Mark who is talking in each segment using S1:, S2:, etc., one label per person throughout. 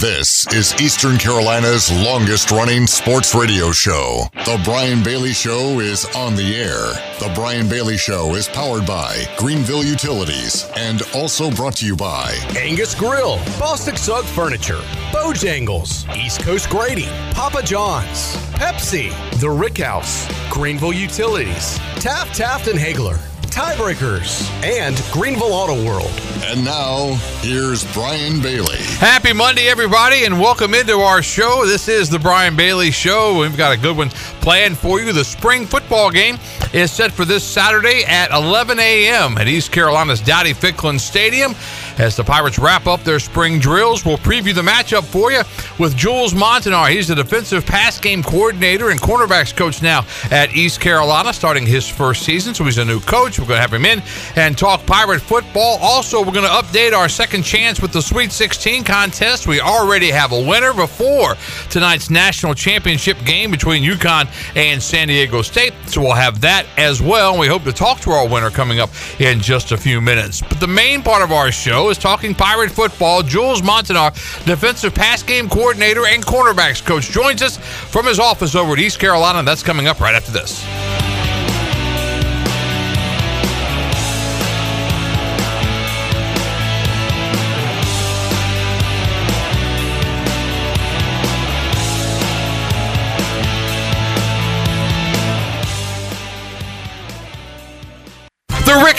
S1: This is Eastern Carolina's longest running sports radio show. The Brian Bailey Show is on the air. The Brian Bailey Show is powered by Greenville Utilities and also brought to you by
S2: Angus Grill, Bostic Sugg Furniture, Bojangles, East Coast Grading, Papa John's, Pepsi, The Rick House, Greenville Utilities, Taft, Taft and Haigler, Tiebreakers, and Greenville Auto World.
S1: And now, here's Brian Bailey.
S3: Happy Monday, everybody, and welcome into our show. This is the Brian Bailey Show. We've got a good one planned for you. The spring football game is set for this Saturday at 11 a.m. at East Carolina's Dowdy Ficklen Stadium. As the Pirates wrap up their spring drills, we'll preview the matchup for you with Jules Montinar. He's the defensive pass game coordinator and cornerbacks coach now at East Carolina, starting his first season. So he's a new coach. We're going to have him in and talk Pirate football. Also, we're going to update our second chance with the Sweet 16 contest. We already have a winner before tonight's national championship game between UConn and San Diego State. So we'll have that as well. We hope to talk to our winner coming up in just a few minutes. But the main part of our show is talking Pirate football. Jules Montinar, defensive pass game coordinator and cornerbacks coach, joins us from his office over at East Carolina. That's coming up right after this.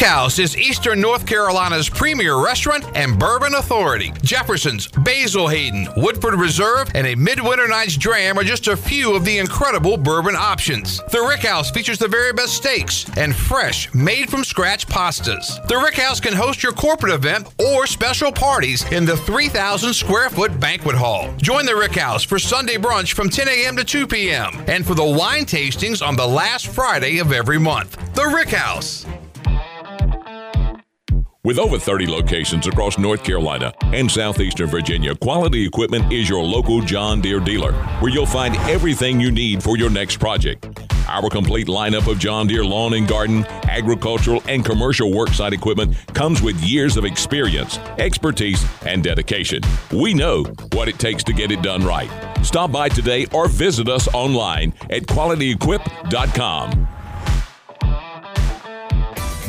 S3: The Rick House is Eastern North Carolina's premier restaurant and bourbon authority. Jefferson's, Basil Hayden, Woodford Reserve, and a Midwinter Night's Dram are just a few of the incredible bourbon options. The Rick House features the very best steaks and fresh, made from scratch pastas. The Rick House can host your corporate event or special parties in the 3,000 square foot banquet hall. Join the Rick House for Sunday brunch from 10 a.m. to 2 p.m. and for the wine tastings on the last Friday of every month. The Rick House.
S4: With over 30 locations across North Carolina and southeastern Virginia, Quality Equipment is your local John Deere dealer, where you'll find everything you need for your next project. Our complete lineup of John Deere lawn and garden, agricultural, and commercial worksite equipment comes with years of experience, expertise, and dedication. We know what it takes to get it done right. Stop by today or visit us online at qualityequip.com.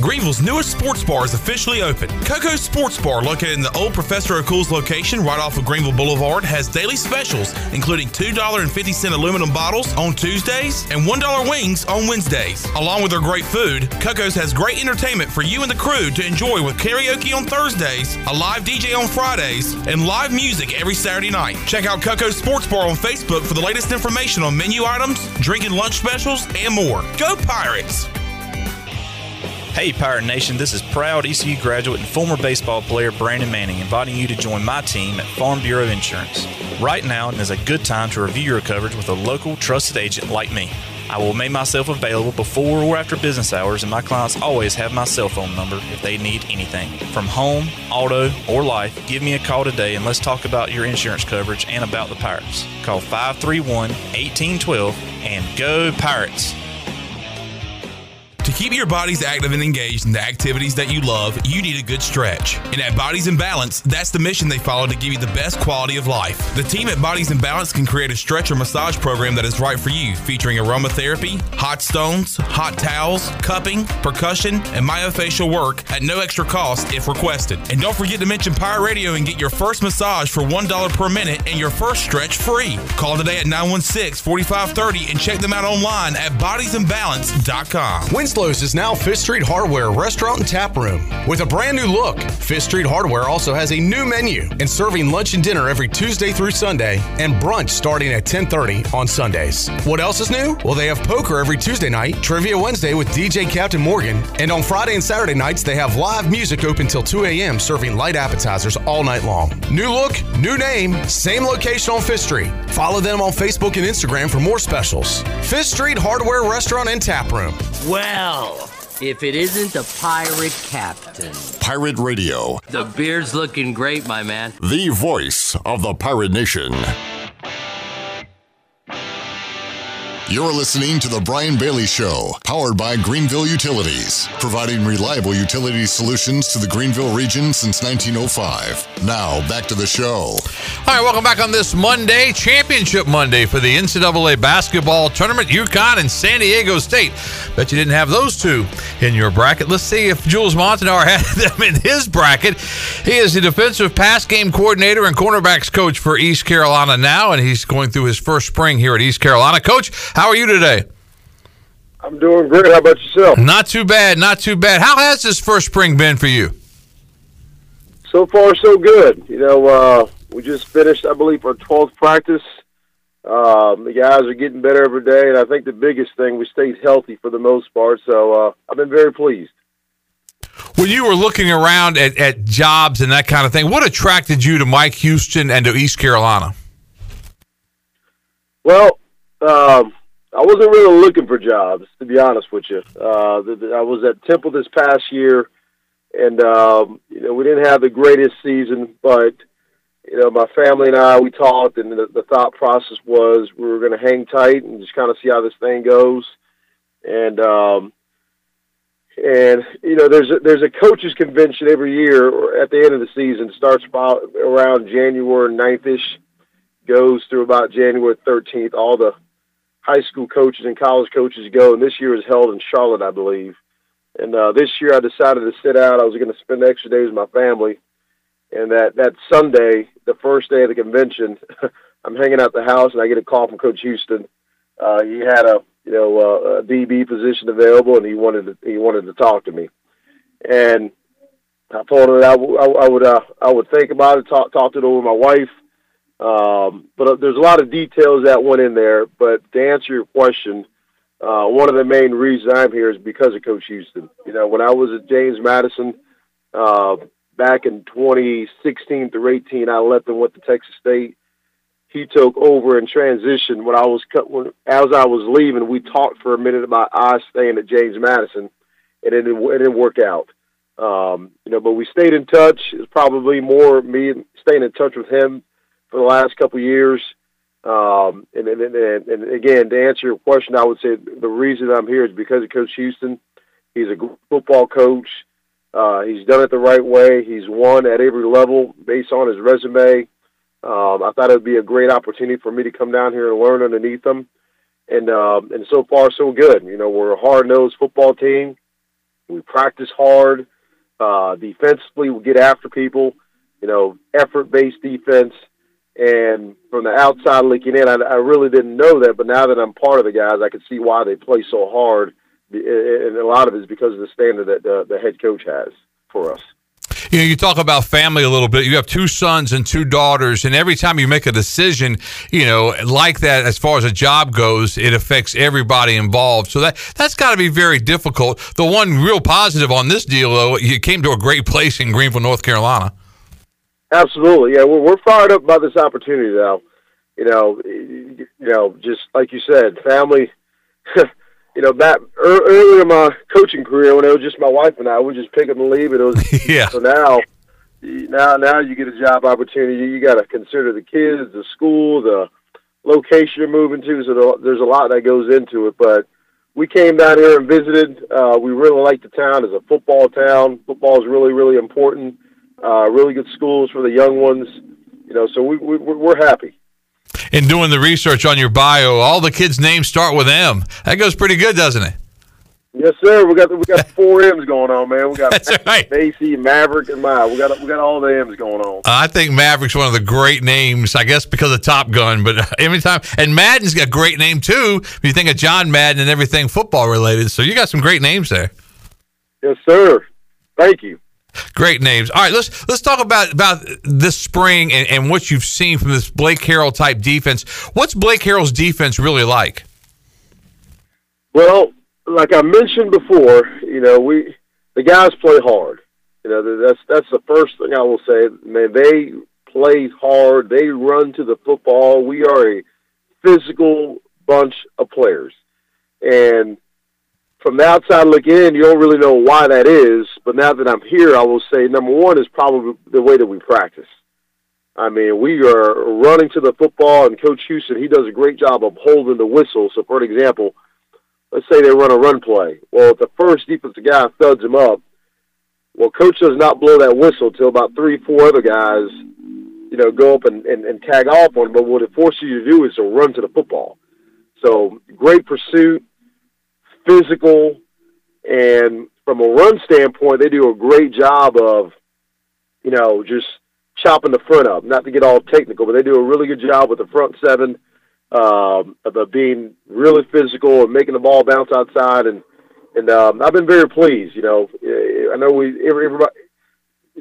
S5: Greenville's newest sports bar is officially open. Coco's Sports Bar, located in the old Professor O'Cool's location right off of Greenville Boulevard, has daily specials, including $2.50 aluminum bottles on Tuesdays and $1 wings on Wednesdays. Along with their great food, Coco's has great entertainment for you and the crew to enjoy with karaoke on Thursdays, a live DJ on Fridays, and live music every Saturday night. Check out Coco's Sports Bar on Facebook for the latest information on menu items, drinking lunch specials, and more. Go Pirates!
S6: Hey, Pirate Nation, this is proud ECU graduate and former baseball player Brandon Manning inviting you to join my team at Farm Bureau Insurance. Right now is a good time to review your coverage with a local trusted agent like me. I will make myself available before or after business hours, and my clients always have my cell phone number if they need anything. From home, auto, or life, give me a call today and let's talk about your insurance coverage and about the Pirates. Call 531 1812 and go Pirates!
S5: To keep your bodies active and engaged in the activities that you love, you need a good stretch. And at Bodies in Balance, that's the mission they follow to give you the best quality of life. The team at Bodies in Balance can create a stretch or massage program that is right for you, featuring aromatherapy, hot stones, hot towels, cupping, percussion, and myofascial work at no extra cost if requested. And don't forget to mention Pirate Radio and get your first massage for $1 per minute and your first stretch free. Call today at 916 4530 and check them out online at bodiesinbalance.com.
S2: Winslow's is now Fifth Street Hardware Restaurant and Tap Room. With a brand new look, Fifth Street Hardware also has a new menu and serving lunch and dinner every Tuesday through Sunday and brunch starting at 10:30 on Sundays. What else is new? Well, they have poker every Tuesday night, trivia Wednesday with DJ Captain Morgan, and on Friday and Saturday nights they have live music open till 2 a.m. serving light appetizers all night long. New look, new name, same location on Fifth Street. Follow them on Facebook and Instagram for more specials. Fifth Street Hardware Restaurant and Tap Room.
S7: Well, if it isn't the pirate captain.
S1: Pirate Radio,
S7: The beard's looking great, my man.
S1: the voice of the pirate nation. You're listening to The Brian Bailey Show, powered by Greenville Utilities, providing reliable utility solutions to the Greenville region since 1905. Now, back to the show.
S3: All right, welcome back on this Monday, Championship Monday for the NCAA basketball tournament. UConn and San Diego State. Bet you didn't have those two in your bracket. Let's see if Jules Montinar had them in his bracket. He is the defensive pass game coordinator and cornerbacks coach for East Carolina now, and he's going through his first spring here at East Carolina. Coach, how are you today?
S8: I'm doing great. How about yourself?
S3: Not too bad, not too bad. How has this first spring been for you?
S8: So far, so good. You know, uh, we just finished, I believe, our 12th practice. Um, the guys are getting better every day, and I think the biggest thing, we stayed healthy for the most part. So uh, I've been very pleased.
S3: When you were looking around at, at jobs and that kind of thing, what attracted you to Mike Houston and to East Carolina?
S8: Well, um, I wasn't really looking for jobs, to be honest with you. Uh, I was at Temple this past year, and um, you know we didn't have the greatest season, but you know my family and I we talked, and the, the thought process was we were going to hang tight and just kind of see how this thing goes, and um, and you know there's a, there's a coaches convention every year at the end of the season. Starts about around January 9th ish, goes through about January 13th. All the high school coaches and college coaches go, and this year is held in Charlotte, I believe. And uh, this year, I decided to sit out. I was going to spend the extra days with my family, and that that Sunday, the first day of the convention, I'm hanging out the house, and I get a call from Coach Houston. Uh, he had a you know uh, a DB position available, and he wanted to he wanted to talk to me, and I told him that I, w- I would uh, I would think about it, talk talk it over with my wife. Um, but uh, there's a lot of details that went in there. But to answer your question, uh, one of the main reasons I'm here is because of Coach Houston. You know, when I was at James Madison uh, back in 2016 through 18, I left and went to Texas State. He took over and transitioned when I was cut. When as I was leaving, we talked for a minute about I staying at James Madison, and it didn't, it didn't work out. Um, you know, but we stayed in touch. It's probably more me staying in touch with him for the last couple years. Um, and, and, and, and again, to answer your question, I would say the reason I'm here is because of Coach Houston. He's a football coach. Uh, he's done it the right way. He's won at every level based on his resume. Um, I thought it would be a great opportunity for me to come down here and learn underneath him. And um, and so far so good. You know, we're a hard nosed football team. We practice hard. Uh, defensively, we get after people. You know, effort based defense. And from the outside looking in, I, I really didn't know that, but now that I'm part of the guys, I can see why they play so hard. And a lot of it is because of the standard that the, the head coach has for us.
S3: You know, you talk about family a little bit. You have two sons and two daughters, and every time you make a decision, you know, like that, as far as a job goes, it affects everybody involved. So that that's got to be very difficult. The one real positive on this deal, though, you came to a great place in Greenville, North Carolina.
S8: Absolutely, yeah. We're we're fired up about this opportunity, though. You know, you know, just like you said, family. you know, back earlier in my coaching career, when it was just my wife and I, we just pick up and leave. It was
S3: yeah.
S8: So now, now, now you get a job opportunity. You got to consider the kids, the school, the location you're moving to. So there's a lot that goes into it. But we came down here and visited. Uh, we really like the town. It's a football town. Football is really, really important uh, really good schools for the young ones. You know, so we, we we're happy.
S3: In doing the research on your bio, all the kids' names start with M. That goes pretty good, doesn't it?
S8: Yes, sir. We got we got four M's going on, man. We got
S3: That's right.
S8: Macy, Maverick, and Maya. We got we got all the M's going on.
S3: I think Maverick's one of the great names. I guess because of Top Gun, but every time and Madden's got a great name too. If you think of John Madden and everything football related, so you got some great names there.
S8: Yes, sir. Thank you.
S3: Great names. All right, let's let's talk about about this spring and, and what you've seen from this Blake Harrell type defense. What's Blake Harrell's defense really like?
S8: Well, like I mentioned before, you know, we the guys play hard. You know, that's that's the first thing I will say. Man, they play hard. They run to the football. We are a physical bunch of players, and from the outside looking in, you don't really know why that is. But now that I'm here, I will say number one is probably the way that we practice. I mean, we are running to the football, and Coach Houston, he does a great job of holding the whistle. So, for an example, let's say they run a run play. Well, if the first defensive guy thuds him up, well, Coach does not blow that whistle till about three, four other guys, you know, go up and, and, and tag off on him. But what it forces you to do is to run to the football. So, great pursuit, physical, and from a run standpoint, they do a great job of, you know, just – chopping the front up. Not to get all technical, but they do a really good job with the front seven um, of being really physical and making the ball bounce outside. And and um, I've been very pleased. You know, I know we everybody.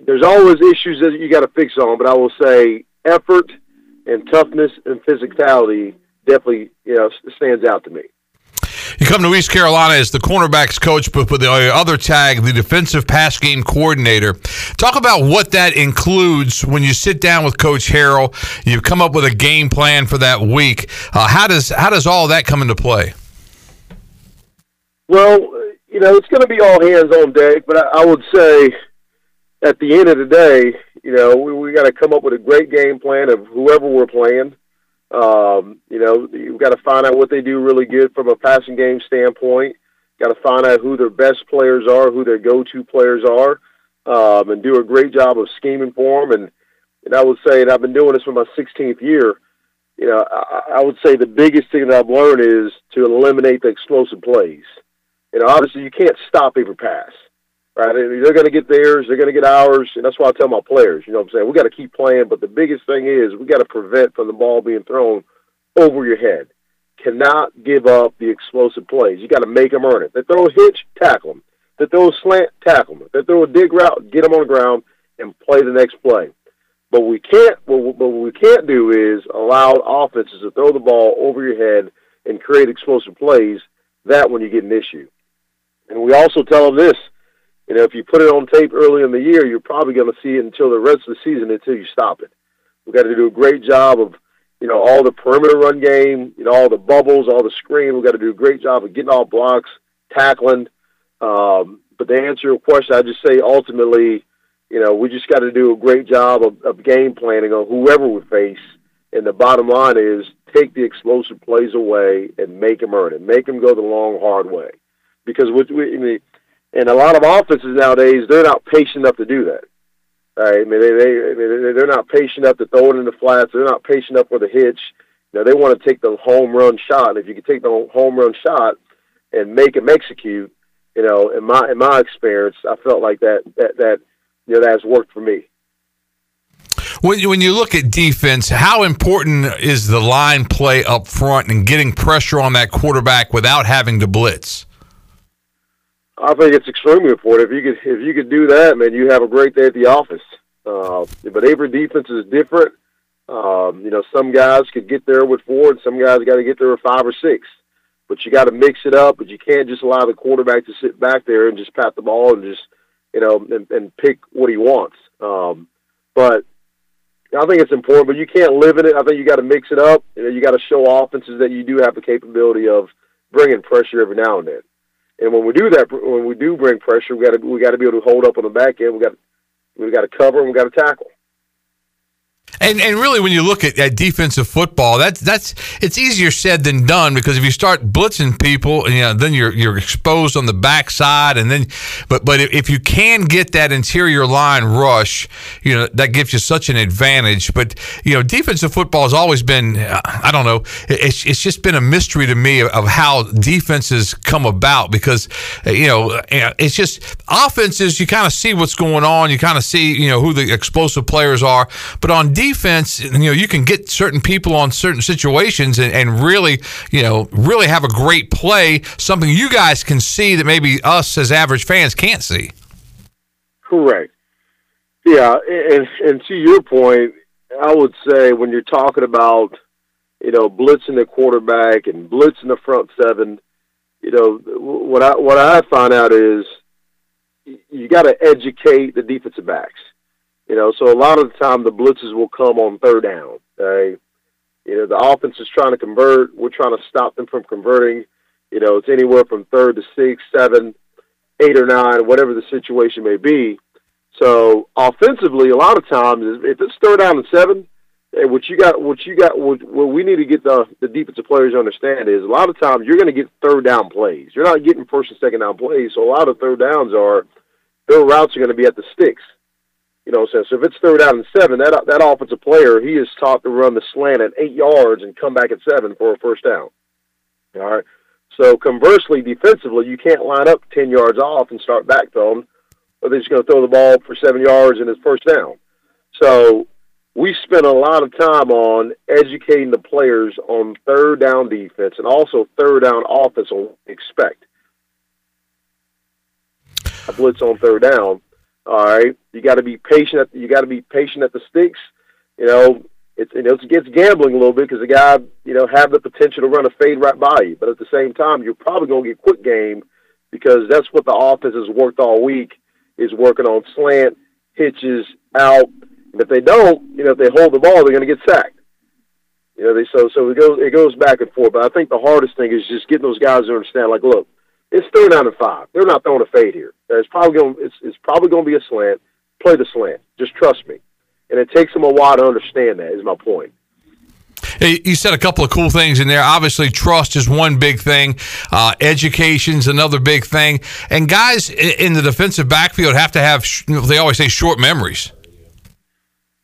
S8: There's always issues that you got to fix on, but I will say effort and toughness and physicality definitely you know stands out to me.
S3: You come to East Carolina as the cornerbacks coach, but with the other tag, the defensive pass game coordinator. Talk about what that includes when you sit down with Coach Harrell. You've come up with a game plan for that week. Uh, how does how does all that come into play?
S8: Well, you know, it's going to be all hands on deck, but I, I would say at the end of the day, you know, we, we got to come up with a great game plan of whoever we're playing. Um, you know, you've got to find out what they do really good from a passing game standpoint. Got to find out who their best players are, who their go-to players are, um, and do a great job of scheming for them. And and I would say, and I've been doing this for my 16th year. You know, I, I would say the biggest thing that I've learned is to eliminate the explosive plays. You know, obviously you can't stop every pass right? They're going to get theirs, they're going to get ours, and that's why I tell my players, you know what I'm saying? We got to keep playing, but the biggest thing is we got to prevent from the ball being thrown over your head. Cannot give up the explosive plays. You got to make them earn it. They throw a hitch, tackle them. They throw a slant, tackle them. They throw a dig route, get them on the ground and play the next play. But we can't. What we can't do is allow offenses to throw the ball over your head and create explosive plays. That when you get an issue. And we also tell them this: you know, if you put it on tape early in the year, you're probably going to see it until the rest of the season until you stop it. We've got to do a great job of, you know, all the perimeter run game, you know, all the bubbles, all the screen. We've got to do a great job of getting off blocks, tackling. Um, but to answer your question, I just say ultimately, you know, we just got to do a great job of, of game planning on whoever we face. And the bottom line is take the explosive plays away and make them earn it. Make them go the long, hard way. Because we, we I mean, and a lot of offenses nowadays, they're not patient enough to do that. Right? I mean, they, they, they're not patient enough to throw it in the flats. They're not patient enough for the hitch. You know, they want to take the home run shot. And if you can take the home run shot and make them execute, you know, in my in my experience, I felt like that that that you know that has worked for me.
S3: When, when you look at defense, how important is the line play up front and getting pressure on that quarterback without having to blitz?
S8: I think it's extremely important. If you could, if you could do that, man, you have a great day at the office. Uh, but every defense is different. Um, you know, some guys could get there with four, and some guys got to get there with five or six. But you got to mix it up. But you can't just allow the quarterback to sit back there and just pat the ball and just, you know, and, and pick what he wants. Um, but I think it's important. But you can't live in it. I think you got to mix it up. You know, you got to show offenses that you do have the capability of bringing pressure every now and then. And when we do that, when we do bring pressure, we got to we got to be able to hold up on the back end. We got we got to cover and we got to tackle.
S3: And and really, when you look at, at defensive football, that's that's it's easier said than done because if you start blitzing people, you know, then you're you're exposed on the backside, and then, but but if you can get that interior line rush, you know, that gives you such an advantage. But you know, defensive football has always been, I don't know, it's it's just been a mystery to me of how defenses come about because you know eh, it's just offenses. You kind of see what's going on, you kind of see you know who the explosive players are, but on defense defense, you know, you can get certain people on certain situations and, and really, you know, really have a great play, something you guys can see that maybe us as average fans can't see.
S8: Correct. Yeah, and, and to your point, I would say when you're talking about, you know, blitzing the quarterback and blitzing the front seven, you know, what I what I find out is you got to educate the defensive backs. You know, so a lot of the time the blitzes will come on third down. Okay? You know, the offense is trying to convert. We're trying to stop them from converting. You know, it's anywhere from third to six, seven, eight or nine, whatever the situation may be. So offensively, a lot of times, if it's third down and seven, eh, what you got, what you got, what, what we need to get the the defensive players to understand is a lot of times you're going to get third down plays. You're not getting first and second down plays. So a lot of third downs are their routes are going to be at the sticks. You know, so, so if it's third down and seven, that that offensive player he is taught to run the slant at eight yards and come back at seven for a first down. All right. So conversely, defensively, you can't line up ten yards off and start backfilling, or they're just going to throw the ball for seven yards and it's first down. So we spent a lot of time on educating the players on third down defense and also third down offense on expect. A blitz on third down all right, you got to be patient. At, you got to be patient at the sticks. You know, it's you know it gets gambling a little bit because the guy you know have the potential to run a fade right by you, but at the same time you're probably going to get quick game because that's what the offense has worked all week is working on slant, hitches, out. And if they don't, you know, if they hold the ball, they're going to get sacked. You know, they so so it goes it goes back and forth. But I think the hardest thing is just getting those guys to understand, like, look, it's third down and five. They're not throwing a fade here. It's probably going. It's, it's probably going to be a slant. Play the slant. Just trust me. And it takes them a while to understand that. Is my point.
S3: Hey, you said a couple of cool things in there. Obviously, trust is one big thing. Uh, education's another big thing. And guys in the defensive backfield have to have. They always say short memories.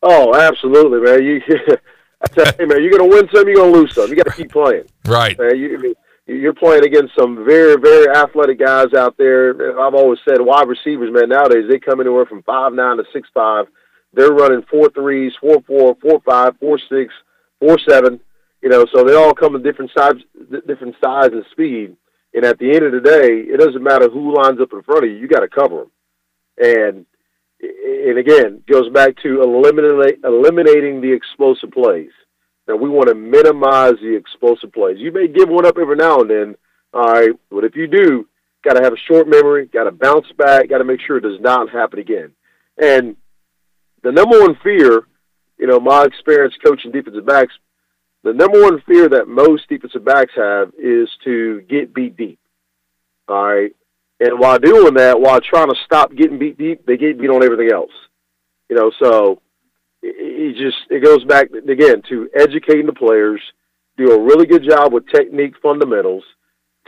S8: Oh, absolutely, man. You, I tell you, man, you're gonna win some, you're gonna lose some. You got to keep playing.
S3: Right.
S8: Man, you, you're playing against some very, very athletic guys out there. I've always said wide receivers, man, nowadays they come anywhere from five nine to six five. They're running four threes, four four, four five, four six, four seven. You know, so they all come in different size, different size and speed. And at the end of the day, it doesn't matter who lines up in front of you. You got to cover them. And and again, goes back to eliminating eliminating the explosive plays. Now we want to minimize the explosive plays. You may give one up every now and then, all right, but if you do, got to have a short memory, got to bounce back, got to make sure it does not happen again. And the number one fear, you know, my experience coaching defensive backs, the number one fear that most defensive backs have is to get beat deep. All right. And while doing that, while trying to stop getting beat deep, they get beat on everything else. You know, so it just it goes back again to educating the players, do a really good job with technique fundamentals,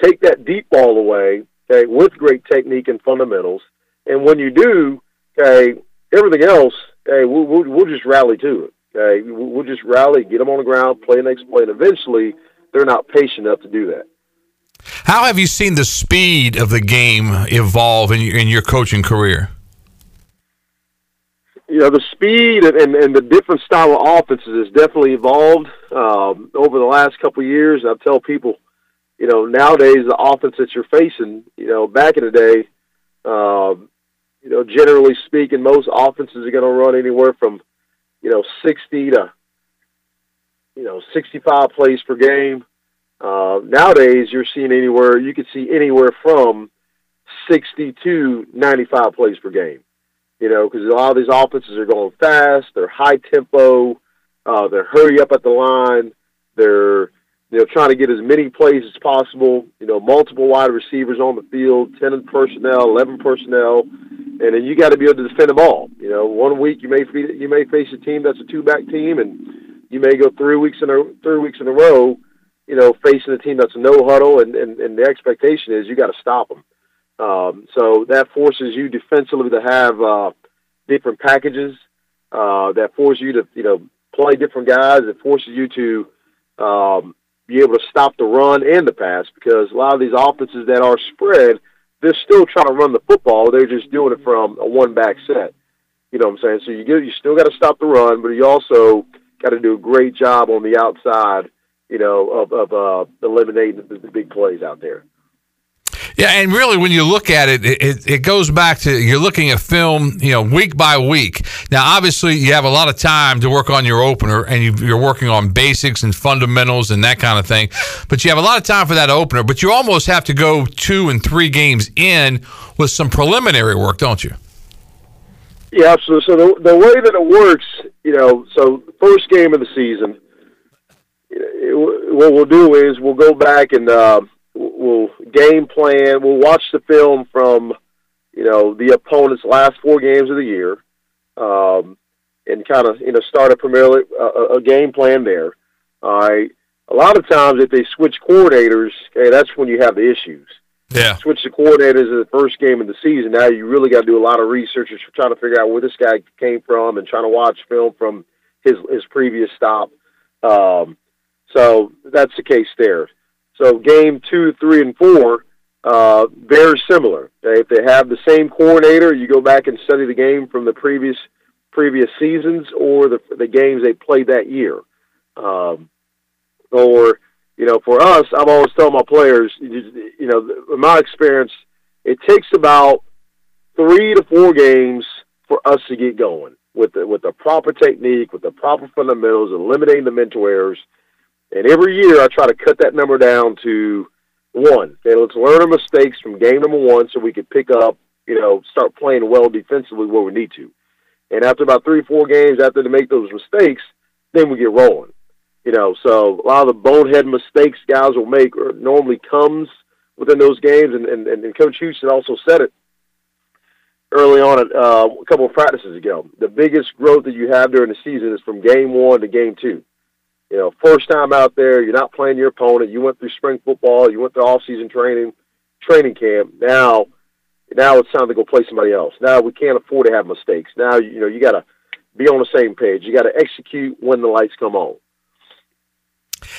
S8: take that deep ball away, okay, with great technique and fundamentals, and when you do, okay, everything else, okay, we'll, we'll, we'll just rally to it. Okay, we'll just rally, get them on the ground, play next play, and eventually they're not patient enough to do that.
S3: How have you seen the speed of the game evolve in your, in your coaching career?
S8: You know the speed and, and, and, the different style of offenses has definitely evolved um, over the last couple of years. I tell people, you know, nowadays the offense that you're facing, you know, back in the day, um, you know, generally speaking, most offenses are going to run anywhere from, you know, 60 to, you know, 65 plays per game. Uh, nowadays, you're seeing anywhere you could see anywhere from 60 to 95 plays per game you know, because a lot of these offenses are going fast, they're high tempo, uh, they're hurry up at the line, they're you know trying to get as many plays as possible. You know, multiple wide receivers on the field, ten personnel, eleven personnel, and then you got to be able to defend them all. You know, one week you may feed, you may face a team that's a two back team, and you may go three weeks in a three weeks in a row. You know, facing a team that's a no huddle, and, and, and the expectation is you got to stop them. Um, so that forces you defensively to have uh, different packages. Uh, that force you to you know play different guys. It forces you to um, be able to stop the run and the pass because a lot of these offenses that are spread, they're still trying to run the football. They're just doing it from a one back set. You know what I'm saying? So you get you still got to stop the run, but you also got to do a great job on the outside. You know of of uh, eliminating the, the big plays out there.
S3: Yeah, and really, when you look at it, it, it goes back to you're looking at film, you know, week by week. Now, obviously, you have a lot of time to work on your opener, and you, are working on basics and fundamentals and that kind of thing. But you have a lot of time for that opener. But you almost have to go two and three games in with some preliminary work, don't you?
S8: Yeah, absolutely. so the, the way that it works, you know, so first game of the season, it, what we'll do is we'll go back and. Uh, we'll game plan. We'll watch the film from, you know, the opponent's last four games of the year, um, and kind of you know start a primarily uh, a game plan there. All right. A lot of times, if they switch coordinators, okay, that's when you have the issues.
S3: Yeah.
S8: Switch the coordinators in the first game of the season. Now you really got to do a lot of research and trying to figure out where this guy came from and trying to watch film from his his previous stop. Um, so that's the case there. So game two, three, and four, uh, very similar. If they have the same coordinator, you go back and study the game from the previous previous seasons or the the games they played that year. Um, or you know, for us, I'm always telling my players, you know, in my experience, it takes about three to four games for us to get going with the, with the proper technique, with the proper fundamentals, eliminating the mental errors. And every year, I try to cut that number down to one. Okay, let's learn our mistakes from game number one, so we can pick up, you know, start playing well defensively where we need to. And after about three, four games, after they make those mistakes, then we get rolling. You know, so a lot of the bonehead mistakes guys will make or normally comes within those games, and, and, and Coach Houston also said it early on at, uh, a couple of practices ago. The biggest growth that you have during the season is from game one to game two. You know, first time out there, you're not playing your opponent. You went through spring football, you went through off-season training, training camp. Now, now it's time to go play somebody else. Now we can't afford to have mistakes. Now you know you got to be on the same page. You got to execute when the lights come on.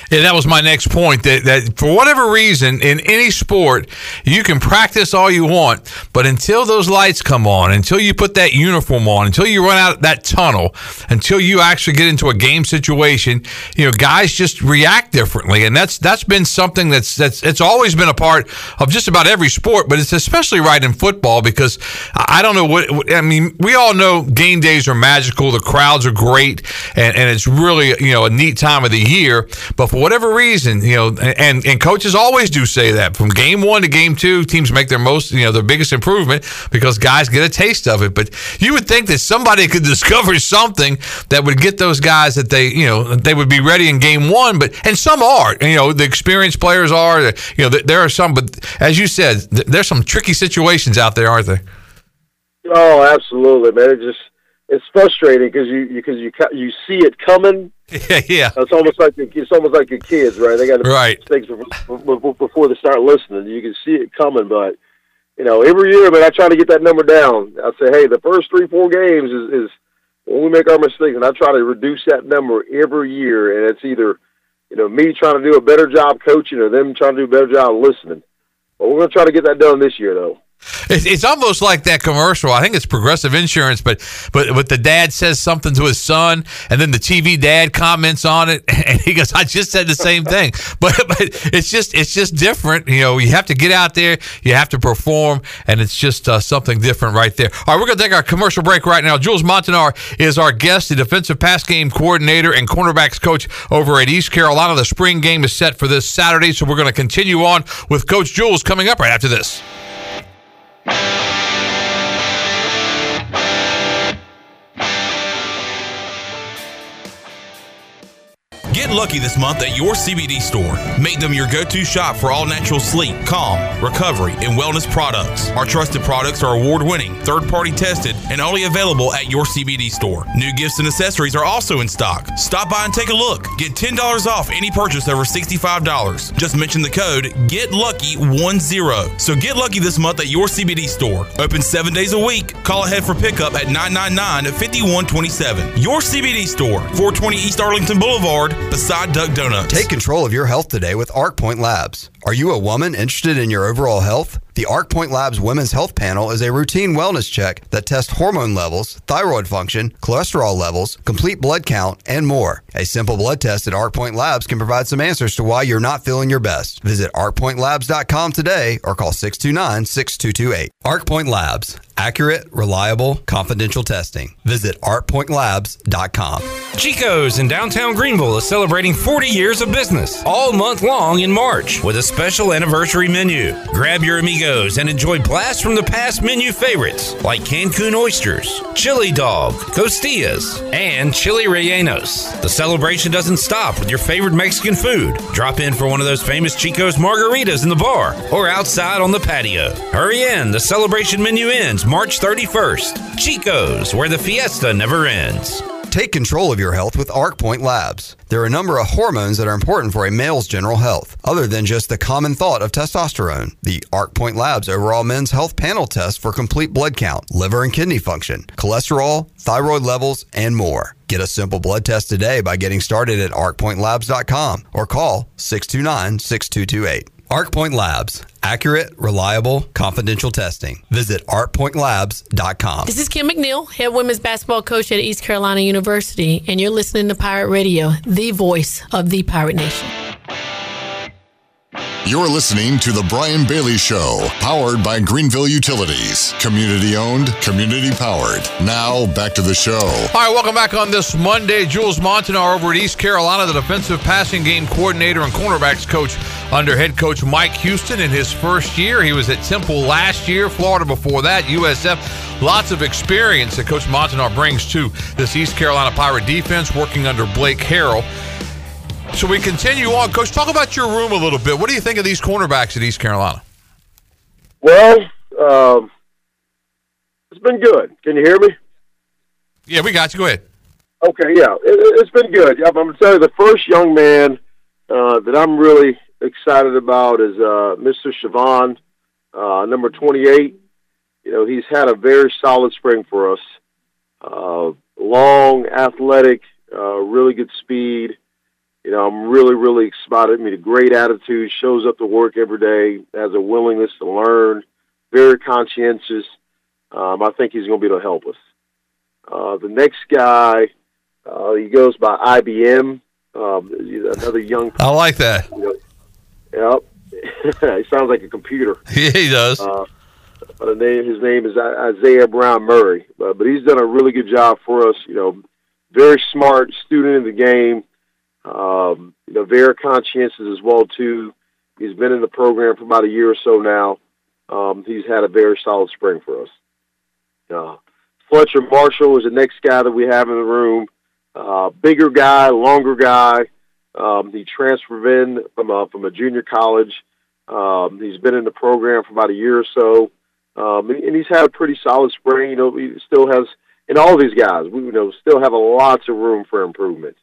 S3: Yeah, that was my next point. That, that for whatever reason, in any sport, you can practice all you want, but until those lights come on, until you put that uniform on, until you run out that tunnel, until you actually get into a game situation, you know, guys just react differently, and that's that's been something that's that's it's always been a part of just about every sport, but it's especially right in football because I don't know what I mean. We all know game days are magical, the crowds are great, and, and it's really you know a neat time of the year. But for whatever reason, you know, and and coaches always do say that from game one to game two, teams make their most, you know, their biggest improvement because guys get a taste of it. But you would think that somebody could discover something that would get those guys that they, you know, they would be ready in game one. But and some are, you know, the experienced players are, you know, there are some. But as you said, there's some tricky situations out there, aren't there?
S8: Oh, absolutely, man. It just it's frustrating because you because you you see it coming.
S3: Yeah, yeah.
S8: It's almost like it's almost like your kids, right? They got to
S3: right
S8: mistakes before, before they start listening. You can see it coming, but you know, every year, man, I try to get that number down. I say, hey, the first three, four games is, is when we make our mistakes, and I try to reduce that number every year. And it's either you know me trying to do a better job coaching or them trying to do a better job listening. But we're going to try to get that done this year, though.
S3: It's almost like that commercial. I think it's Progressive Insurance, but but but the dad says something to his son, and then the TV dad comments on it, and he goes, "I just said the same thing." But but it's just it's just different. You know, you have to get out there, you have to perform, and it's just uh, something different right there. All right, we're gonna take our commercial break right now. Jules Montinar is our guest, the defensive pass game coordinator and cornerbacks coach over at East Carolina. The spring game is set for this Saturday, so we're going to continue on with Coach Jules coming up right after this. Bye.
S5: Get lucky this month at your CBD store. Make them your go to shop for all natural sleep, calm, recovery, and wellness products. Our trusted products are award winning, third party tested, and only available at your CBD store. New gifts and accessories are also in stock. Stop by and take a look. Get $10 off any purchase over $65. Just mention the code GETLUCKY10. So get lucky this month at your CBD store. Open seven days a week. Call ahead for pickup at 999 5127. Your CBD store, 420 East Arlington Boulevard beside Duck Donuts.
S9: Take control of your health today with ArcPoint Labs. Are you a woman interested in your overall health? The ArcPoint Labs Women's Health Panel is a routine wellness check that tests hormone levels, thyroid function, cholesterol levels, complete blood count, and more. A simple blood test at ArcPoint Labs can provide some answers to why you're not feeling your best. Visit arcpointlabs.com today or call 629 6228. ArcPoint Labs. Accurate, reliable, confidential testing. Visit arcpointlabs.com.
S10: Chico's in downtown Greenville is celebrating 40 years of business all month long in March with a special anniversary menu. Grab your amigo Chico's and enjoy blasts from the past menu favorites like Cancun oysters, chili dog, costillas, and chili rellenos. The celebration doesn't stop with your favorite Mexican food. Drop in for one of those famous Chico's margaritas in the bar or outside on the patio. Hurry in, the celebration menu ends March 31st. Chico's, where the fiesta never ends.
S9: Take control of your health with ArcPoint Labs. There are a number of hormones that are important for a male's general health, other than just the common thought of testosterone. The ArcPoint Labs overall men's health panel test for complete blood count, liver and kidney function, cholesterol, thyroid levels, and more. Get a simple blood test today by getting started at arcpointlabs.com or call 629 6228. ArcPoint Labs. Accurate, reliable, confidential testing. Visit arcpointlabs.com.
S11: This is Kim McNeil, head women's basketball coach at East Carolina University, and you're listening to Pirate Radio, the voice of the Pirate Nation.
S1: You're listening to The Brian Bailey Show, powered by Greenville Utilities. Community owned, community powered. Now, back to the show.
S3: All right, welcome back on this Monday. Jules Montinar over at East Carolina, the defensive passing game coordinator and cornerbacks coach under head coach Mike Houston in his first year. He was at Temple last year, Florida before that, USF. Lots of experience that Coach Montinar brings to this East Carolina Pirate defense, working under Blake Harrell. So we continue on. Coach, talk about your room a little bit. What do you think of these cornerbacks at East Carolina?
S8: Well, um, it's been good. Can you hear me?
S3: Yeah, we got you. Go ahead.
S8: Okay, yeah, it, has been good. I'm going to tell you the first young man uh, that I'm really excited about is uh, Mr. Shavon, uh, number 28. You know, he's had a very solid spring for us. Uh, long, athletic, uh, really good speed. You know, I'm really, really excited. I mean, a great attitude, shows up to work every day, has a willingness to learn, very conscientious. Um, I think he's going to be able to help us. Uh, the next guy, uh, he goes by IBM. Um, another young.
S3: I like that.
S8: You know, yep. he sounds like a computer.
S3: Yeah, he does.
S8: Uh, the name, his name is Isaiah Brown Murray, but, but he's done a really good job for us. You know, very smart student in the game um, you know, very conscientious as well too. He's been in the program for about a year or so now. Um, he's had a very solid spring for us. Uh, Fletcher Marshall is the next guy that we have in the room. Uh, bigger guy, longer guy. Um, he transferred in from a, from a junior college. Um, he's been in the program for about a year or so, um, and, and he's had a pretty solid spring. You know, he still has, and all these guys, we you know still have a lots of room for improvement.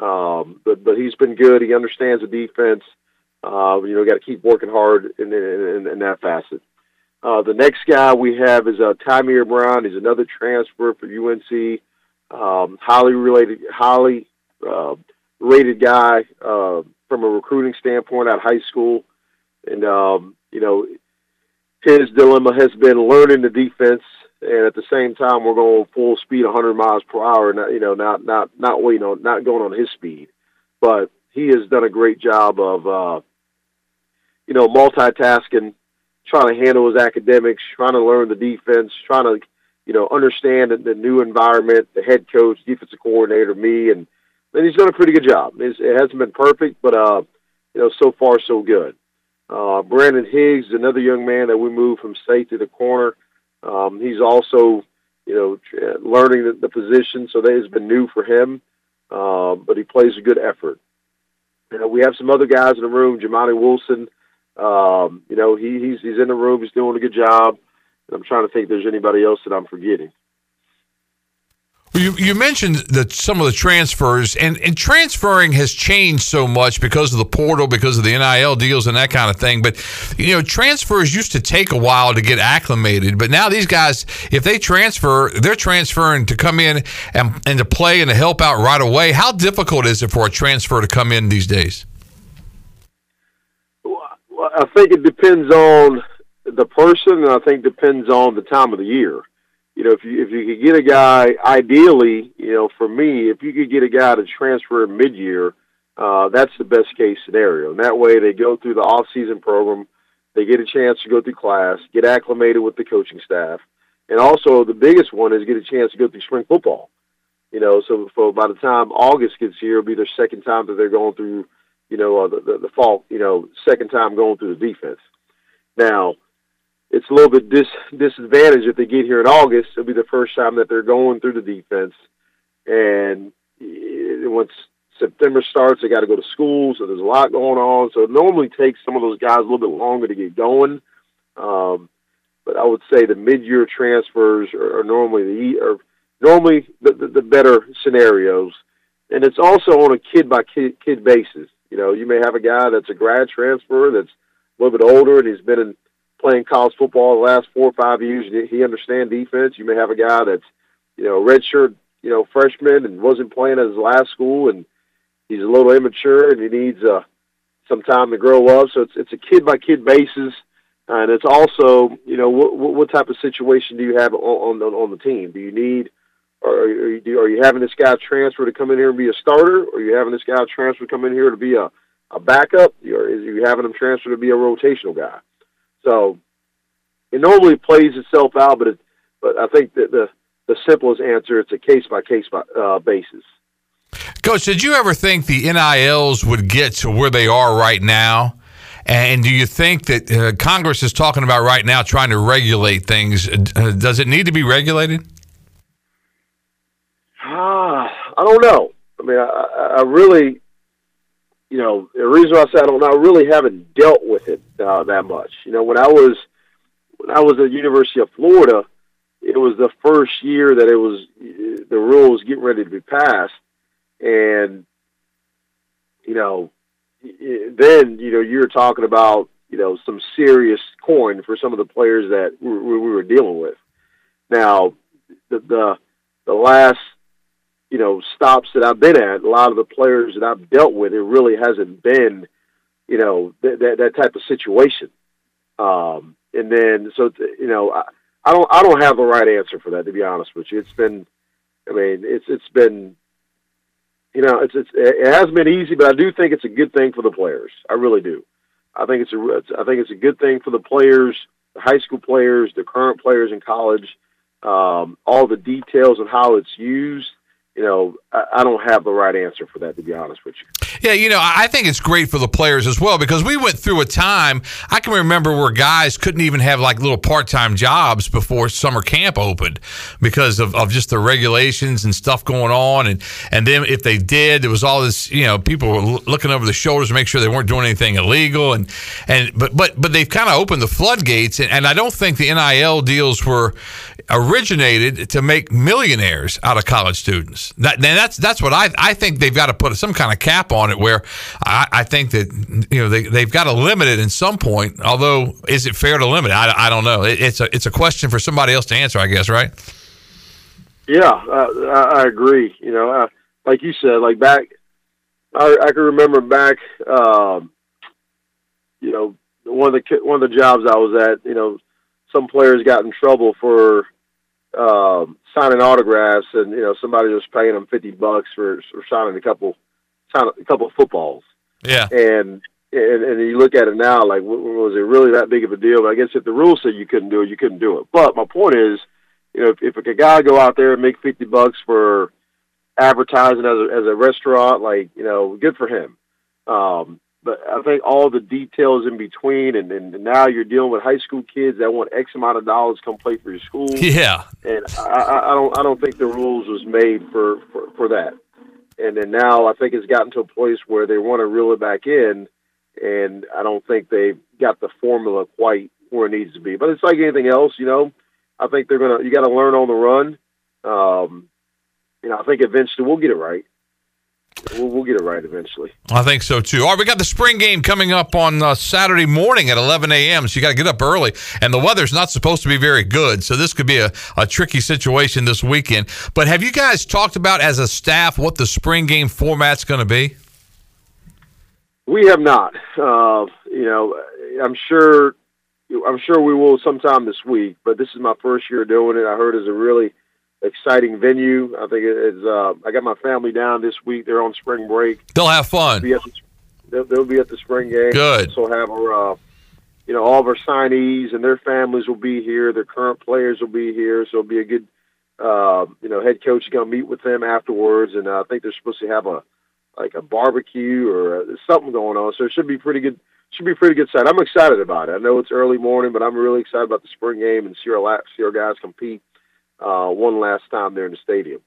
S8: Um, but but he's been good. He understands the defense. Uh, you know, got to keep working hard in, in, in that facet. Uh, the next guy we have is uh, Tymir Brown. He's another transfer for UNC. Um, highly related, highly uh, rated guy uh, from a recruiting standpoint at high school, and um, you know, his dilemma has been learning the defense and at the same time we're going full speed 100 miles per hour not you know not not not you know not going on his speed. But he has done a great job of uh you know multitasking trying to handle his academics trying to learn the defense trying to you know understand the, the new environment the head coach defensive coordinator me and and he's done a pretty good job. It's, it hasn't been perfect but uh you know so far so good. Uh brandon higgs another young man that we moved from safety to corner um, he's also, you know, learning the, the position, so that has been new for him. Uh, but he plays a good effort. You know, we have some other guys in the room. Jamani Wilson, um, you know, he, he's he's in the room. He's doing a good job. And I'm trying to think if there's anybody else that I'm forgetting.
S3: You, you mentioned that some of the transfers and, and transferring has changed so much because of the portal, because of the NIL deals and that kind of thing. But you know, transfers used to take a while to get acclimated, but now these guys, if they transfer, they're transferring to come in and, and to play and to help out right away. How difficult is it for a transfer to come in these days?
S8: Well, I think it depends on the person, and I think it depends on the time of the year you know, if you if you could get a guy, ideally, you know, for me, if you could get a guy to transfer mid year, uh, that's the best case scenario. And that way, they go through the off season program, they get a chance to go through class, get acclimated with the coaching staff, and also the biggest one is get a chance to go through spring football. You know, so for by the time August gets here, it'll be their second time that they're going through, you know, uh, the, the the fall, you know, second time going through the defense. Now, it's a little bit dis disadvantaged if they get here in August. It'll be the first time that they're going through the defense, and once September starts, they got to go to school, so there's a lot going on. So it normally takes some of those guys a little bit longer to get going. Um, but I would say the mid-year transfers are, are normally the are normally the, the, the better scenarios, and it's also on a kid by kid, kid basis. You know, you may have a guy that's a grad transfer that's a little bit older and he's been in playing college football the last four or five years. He understands defense. You may have a guy that's you know redshirt you know freshman and wasn't playing at his last school and he's a little immature and he needs uh, some time to grow up. So it's it's a kid by kid basis. And it's also, you know, what, what type of situation do you have on, on, on the team? Do you need are, are you, are you having this guy transfer to come in here and be a starter, or are you having this guy transfer to come in here to be a, a backup, or is you having him transfer to be a rotational guy? So it normally plays itself out, but it, but I think that the the simplest answer it's a case by case basis.
S3: Coach, did you ever think the NILs would get to where they are right now? And do you think that uh, Congress is talking about right now trying to regulate things? Uh, does it need to be regulated?
S8: Ah, I don't know. I mean, I, I really, you know, the reason why I say I don't know, I really haven't dealt with it uh, that much. You know, when I was when I was at University of Florida, it was the first year that it was the rules getting ready to be passed, and you know, then you know you're talking about you know some serious coin for some of the players that we, we were dealing with. Now, the the the last you know stops that I've been at, a lot of the players that I've dealt with, it really hasn't been you know that that, that type of situation. Um, and then so you know I, I don't I don't have the right answer for that to be honest with you. It's been I mean it's it's been you know it's it's it hasn't been easy, but I do think it's a good thing for the players. I really do. I think it's a I think it's a good thing for the players, the high school players, the current players in college. Um, all the details of how it's used you know, I, don't have the right answer for that, to be honest with you.
S3: Yeah, you know, I think it's great for the players as well because we went through a time, I can remember where guys couldn't even have like little part time jobs before summer camp opened because of, of just the regulations and stuff going on. And, and then if they did, there was all this, you know, people were looking over the shoulders to make sure they weren't doing anything illegal. And, and but, but, but they've kind of opened the floodgates. And, and I don't think the NIL deals were originated to make millionaires out of college students. That, that's that's what I I think they've got to put some kind of cap on it. Where I, I think that you know they they've got to limit it in some point. Although, is it fair to limit? It? I, I don't know. It, it's a it's a question for somebody else to answer. I guess right.
S8: Yeah, I, I agree. You know, uh, like you said, like back, I, I can remember back. Um, you know, one of the one of the jobs I was at. You know, some players got in trouble for um, signing autographs, and you know somebody was paying them fifty bucks for, for signing a couple, signing a couple of footballs.
S3: Yeah,
S8: and and, and you look at it now, like was it really that big of a deal? But I guess if the rules said you couldn't do it, you couldn't do it. But my point is, you know, if, if a guy go out there and make fifty bucks for advertising as a, as a restaurant, like you know, good for him. Um, but I think all the details in between, and, and now you're dealing with high school kids that want X amount of dollars to come play for your school.
S3: Yeah,
S8: and I, I don't I don't think the rules was made for, for for that. And then now I think it's gotten to a place where they want to reel it back in, and I don't think they've got the formula quite where it needs to be. But it's like anything else, you know. I think they're gonna you got to learn on the run. Um, you know, I think eventually we'll get it right. We'll, we'll, get it right eventually.
S3: I think so too. All right, we got the spring game coming up on uh, Saturday morning at 11 a.m. So you got to get up early, and the weather's not supposed to be very good. So this could be a, a tricky situation this weekend. But have you guys talked about as a staff what the spring game format's going to be?
S8: We have not. Uh, you know, I'm sure. I'm sure we will sometime this week. But this is my first year doing it. I heard it's a really exciting venue. I think it's. Uh, I got my family down this week. They're on spring break.
S3: They'll have fun.
S8: They'll be at the, they'll, they'll be at the spring game.
S3: Good.
S8: So have our, uh, you know, all of our signees and their families will be here. Their current players will be here. So it'll be a good, uh, you know, head coach is going to meet with them afterwards, and uh, I think they're supposed to have a like a barbecue or uh, something going on. So it should be pretty good, should be a pretty good sign. I'm excited about it. I know it's early morning, but I'm really excited about the spring game and see our see our guys compete uh, one last time there in the stadium.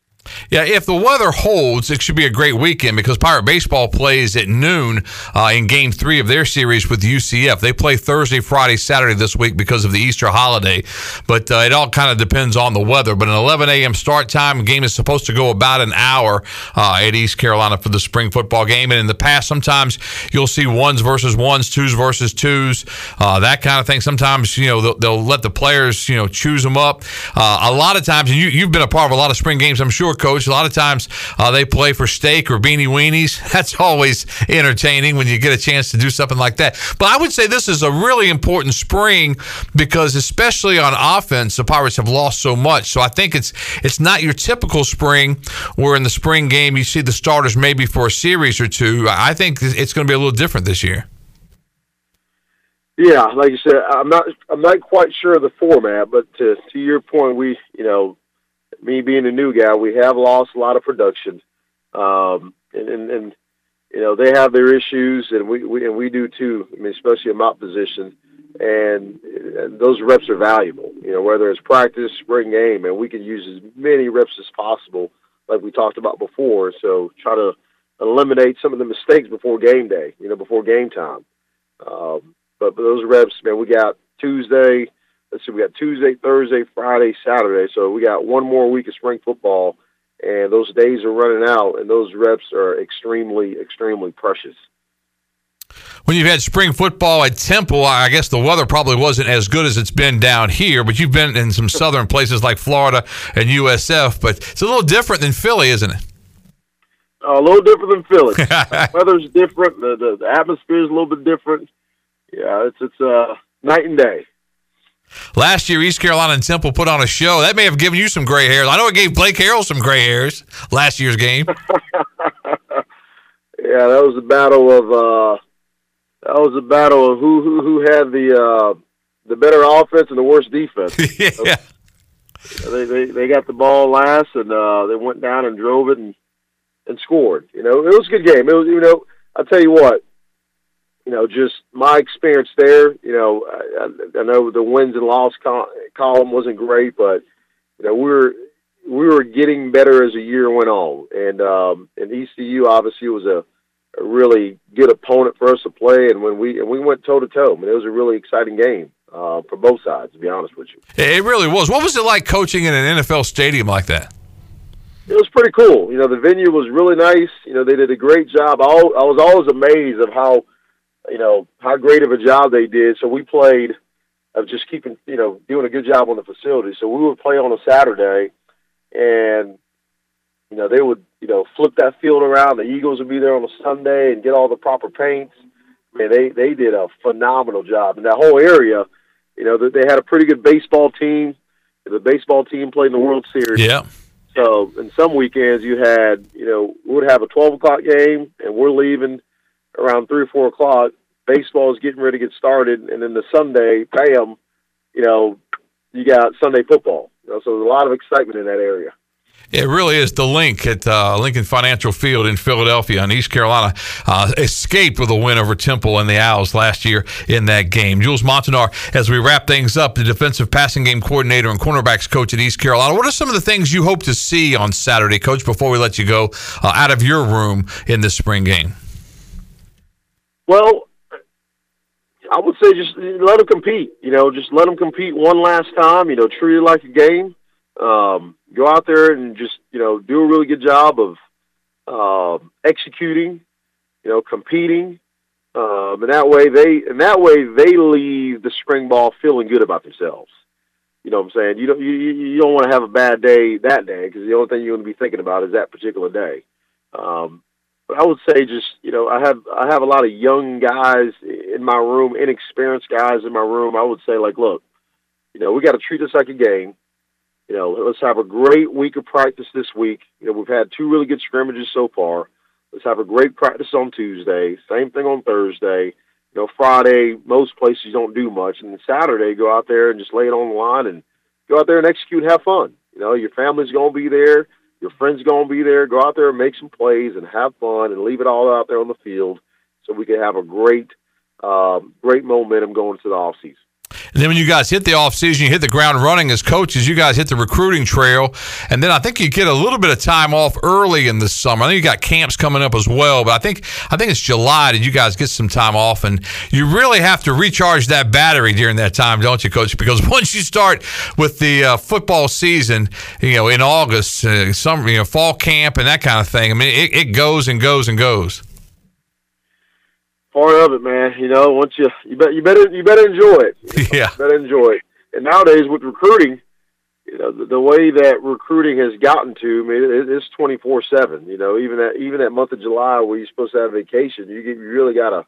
S3: Yeah, if the weather holds, it should be a great weekend because Pirate Baseball plays at noon uh, in Game Three of their series with UCF. They play Thursday, Friday, Saturday this week because of the Easter holiday, but uh, it all kind of depends on the weather. But an 11 a.m. start time, game is supposed to go about an hour uh, at East Carolina for the spring football game. And in the past, sometimes you'll see ones versus ones, twos versus twos, uh, that kind of thing. Sometimes you know they'll, they'll, let the players you know choose them up. Uh, a lot of times, and you, you've been a part of a lot of spring games, I'm sure coach. A lot of times uh, they play for steak or beanie weenies. That's always entertaining when you get a chance to do something like that. But I would say this is a really important spring because, especially on offense, the Pirates have lost so much. So I think it's it's not your typical spring where in the spring game you see the starters maybe for a series or two. I think it's going to be a little different this year.
S8: Yeah, like you said, I'm not I'm not quite sure of the format, but to to your point, we you know me being a new guy, we have lost a lot of production, um, and, and, and you know they have their issues, and we, we and we do too. I mean, especially in my position, and, and those reps are valuable. You know, whether it's practice, spring game, and we can use as many reps as possible, like we talked about before. So try to eliminate some of the mistakes before game day. You know, before game time. Um, but, but those reps, man, we got Tuesday let's see, we got Tuesday, Thursday, Friday, Saturday. So we got one more week of spring football, and those days are running out, and those reps are extremely, extremely precious.
S3: When you've had spring football at Temple, I guess the weather probably wasn't as good as it's been down here, but you've been in some southern places like Florida and USF, but it's a little different than Philly, isn't it?
S8: a little different than Philly. the weather's different. The, the the atmosphere is a little bit different. Yeah, it's it's uh night and day.
S3: Last year, East Carolina and Temple put on a show. That may have given you some gray hairs. I know it gave Blake Harrell some gray hairs last year's game.
S8: yeah, that was a battle of uh, that was a battle of who who, who had the uh, the better offense and the worst defense.
S3: yeah.
S8: They, they they got the ball last and uh, they went down and drove it and and scored. You know, it was a good game. It was you know, I'll tell you what, you know, just my experience there, you know, I, I know the wins and loss col- column wasn't great, but you know, we were we were getting better as the year went on, and um, and ECU obviously was a, a really good opponent for us to play, and when we and we went toe to toe, I mean, it was a really exciting game uh, for both sides. To be honest with you,
S3: it really was. What was it like coaching in an NFL stadium like that?
S8: It was pretty cool. You know, the venue was really nice. You know, they did a great job. I, I was always amazed of how you know, how great of a job they did. So we played of just keeping, you know, doing a good job on the facility. So we would play on a Saturday and, you know, they would, you know, flip that field around. The Eagles would be there on a Sunday and get all the proper paints. Man, they, they did a phenomenal job. And that whole area, you know, they had a pretty good baseball team. The baseball team played in the World Series.
S3: Yeah.
S8: So, in some weekends, you had, you know, we would have a 12 o'clock game and we're leaving – around three or four o'clock. Baseball is getting ready to get started, and then the Sunday, bam, you know, you got Sunday football. You know, so there's a lot of excitement in that area.
S3: It really is the link at uh, Lincoln Financial Field in Philadelphia, and East Carolina uh, escaped with a win over Temple and the Owls last year in that game. Jules Montinar, as we wrap things up, the defensive passing game coordinator and cornerbacks coach at East Carolina. What are some of the things you hope to see on Saturday, Coach? Before we let you go uh, out of your room in this spring game.
S8: Well, I would say just let them compete. You know, just let them compete one last time. You know, treat it like a game. Um, go out there and just you know do a really good job of uh, executing. You know, competing, um, and that way they and that way they leave the spring ball feeling good about themselves. You know what I'm saying? You don't you, you don't want to have a bad day that day because the only thing you're going to be thinking about is that particular day. Um, I would say just you know I have I have a lot of young guys in my room, inexperienced guys in my room. I would say like, look, you know, we got to treat this like a game. You know, let's have a great week of practice this week. You know, we've had two really good scrimmages so far. Let's have a great practice on Tuesday. Same thing on Thursday. You know, Friday, most places don't do much. And Saturday, go out there and just lay it on the line and go out there and execute and have fun. You know, your family's to be there. Your friend's going to be there. Go out there and make some plays and have fun and leave it all out there on the field so we can have a great um, great momentum going to the off season.
S3: And then when you guys hit the offseason, you hit the ground running as coaches. You guys hit the recruiting trail, and then I think you get a little bit of time off early in the summer. I think you got camps coming up as well, but I think I think it's July that you guys get some time off, and you really have to recharge that battery during that time, don't you, Coach? Because once you start with the uh, football season, you know, in August, uh, summer, you know, fall camp and that kind of thing. I mean, it, it goes and goes and goes
S8: part of it, man. You know, once you you bet you better you better enjoy it.
S3: You know, yeah,
S8: you better enjoy it. And nowadays with recruiting, you know, the, the way that recruiting has gotten to, I mean, it, it's twenty four seven. You know, even that even that month of July where you're supposed to have vacation, you get, you really gotta,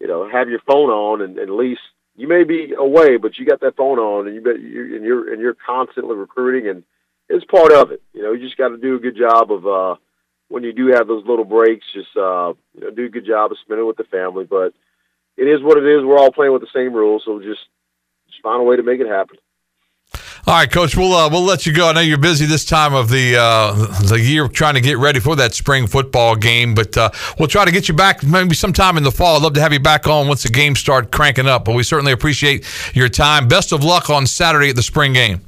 S8: you know, have your phone on and, and at least you may be away, but you got that phone on and you bet you and you're and you're constantly recruiting and it's part of it. You know, you just got to do a good job of. uh when you do have those little breaks, just uh, you know, do a good job of spending with the family. But it is what it is. We're all playing with the same rules, so just just find a way to make it happen.
S3: All right, Coach. We'll uh, we'll let you go. I know you're busy this time of the uh, the year trying to get ready for that spring football game, but uh, we'll try to get you back maybe sometime in the fall. I'd love to have you back on once the games start cranking up. But we certainly appreciate your time. Best of luck on Saturday at the spring game.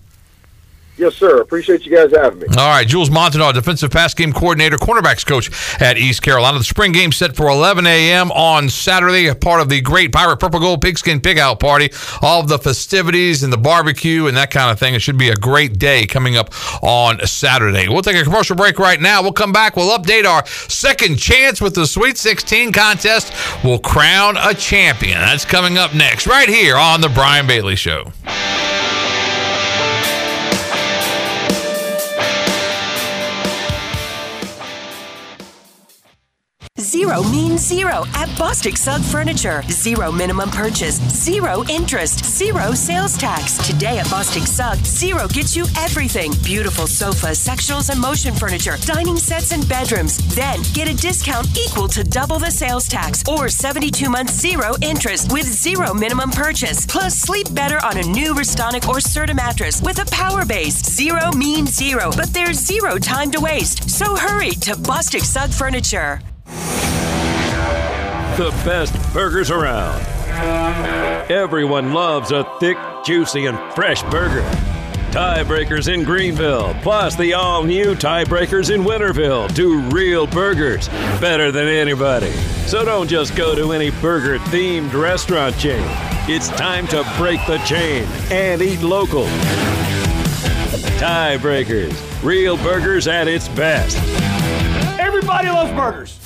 S8: Yes, sir. Appreciate you guys having me.
S3: All right, Jules Montinar, defensive pass game coordinator, cornerbacks coach at East Carolina. The spring game set for 11 a.m. on Saturday, part of the great Pirate Purple Gold Pigskin Pig Out Party. All of the festivities and the barbecue and that kind of thing. It should be a great day coming up on Saturday. We'll take a commercial break right now. We'll come back. We'll update our second chance with the Sweet 16 contest. We'll crown a champion. That's coming up next, right here on The Brian Bailey Show.
S12: Zero means zero at Bostic Sugg Furniture. Zero minimum purchase, zero interest, zero sales tax. Today at Bostic Sugg, zero gets you everything. Beautiful sofas, sectionals, and motion furniture, dining sets, and bedrooms. Then get a discount equal to double the sales tax or 72 months zero interest with zero minimum purchase. Plus, sleep better on a new Restonic or Serta mattress with a power base. Zero means zero, but there's zero time to waste. So hurry to Bostic Sugg Furniture.
S13: The best burgers around. Everyone loves a thick, juicy, and fresh burger. Tiebreakers in Greenville, plus the all new Tiebreakers in Winterville do real burgers better than anybody. So don't just go to any burger themed restaurant chain. It's time to break the chain and eat local. Tiebreakers, real burgers at its best.
S14: Everybody loves burgers.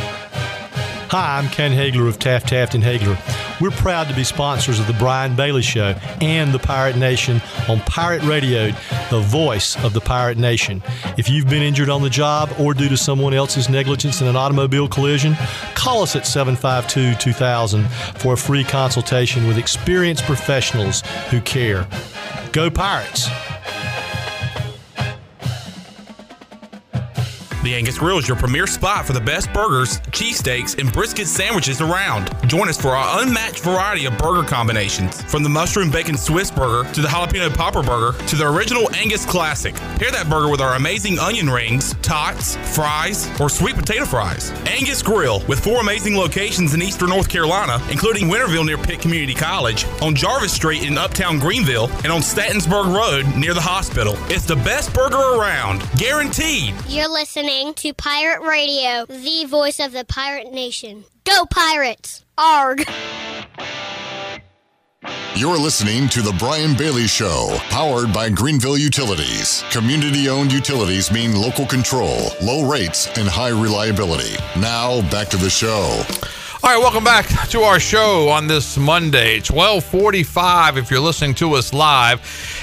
S15: Hi, I'm Ken Haigler of Taft Taft and Haigler. We're proud to be sponsors of the Brian Bailey Show and the Pirate Nation on Pirate Radio, the voice of the Pirate Nation. If you've been injured on the job or due to someone else's negligence in an automobile collision, call us at 752 2000 for a free consultation with experienced professionals who care. Go Pirates!
S5: The Angus Grill is your premier spot for the best burgers, cheesesteaks, and brisket sandwiches around. Join us for our unmatched variety of burger combinations, from the mushroom bacon Swiss burger to the jalapeno popper burger to the original Angus classic. Pair that burger with our amazing onion rings, tots, fries, or sweet potato fries. Angus Grill, with four amazing locations in eastern North Carolina, including Winterville near Pitt Community College, on Jarvis Street in uptown Greenville, and on Stantonsburg Road near the hospital. It's the best burger around, guaranteed.
S16: You're listening listening to Pirate Radio, the voice of the pirate nation. Go Pirates! Arg!
S1: You're listening to The Brian Bailey Show, powered by Greenville Utilities. Community owned utilities mean local control, low rates, and high reliability. Now, back to the show.
S3: All right, welcome back to our show on this Monday, 1245 if you're listening to us live.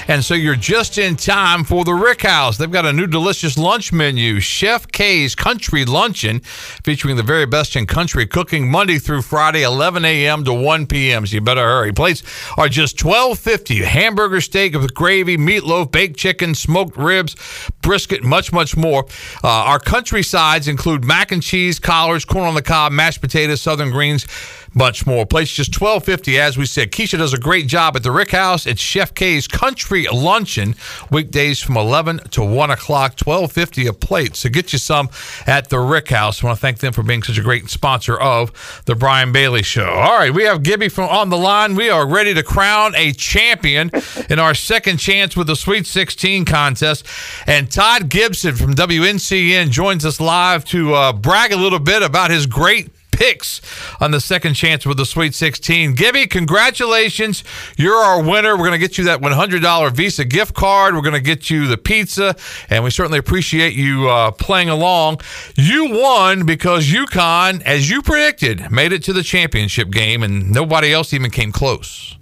S3: And so you're just in time for the Rick House. They've got a new delicious lunch menu, Chef K's Country Luncheon, featuring the very best in country cooking Monday through Friday, 11 a.m. to 1 p.m. So you better hurry. Plates are just $12.50. Hamburger steak with gravy, meatloaf, baked chicken, smoked ribs, brisket, much, much more. Uh, our country sides include mac and cheese, collards, corn on the cob, mashed potatoes, southern greens, much more. Place just twelve fifty, as we said. Keisha does a great job at the Rick House. It's Chef K's Country Luncheon, weekdays from eleven to one o'clock, twelve fifty a plate. So get you some at the Rick House. I want to thank them for being such a great sponsor of the Brian Bailey Show. All right, we have Gibby from on the line. We are ready to crown a champion in our second chance with the Sweet 16 contest. And Todd Gibson from WNCN joins us live to uh, brag a little bit about his great picks on the second chance with the Sweet 16. Gibby, congratulations. You're our winner. We're going to get you that $100 Visa gift card. We're going to get you the pizza, and we certainly appreciate you uh, playing along. You won because UConn, as you predicted, made it to the championship game, and nobody else even came close.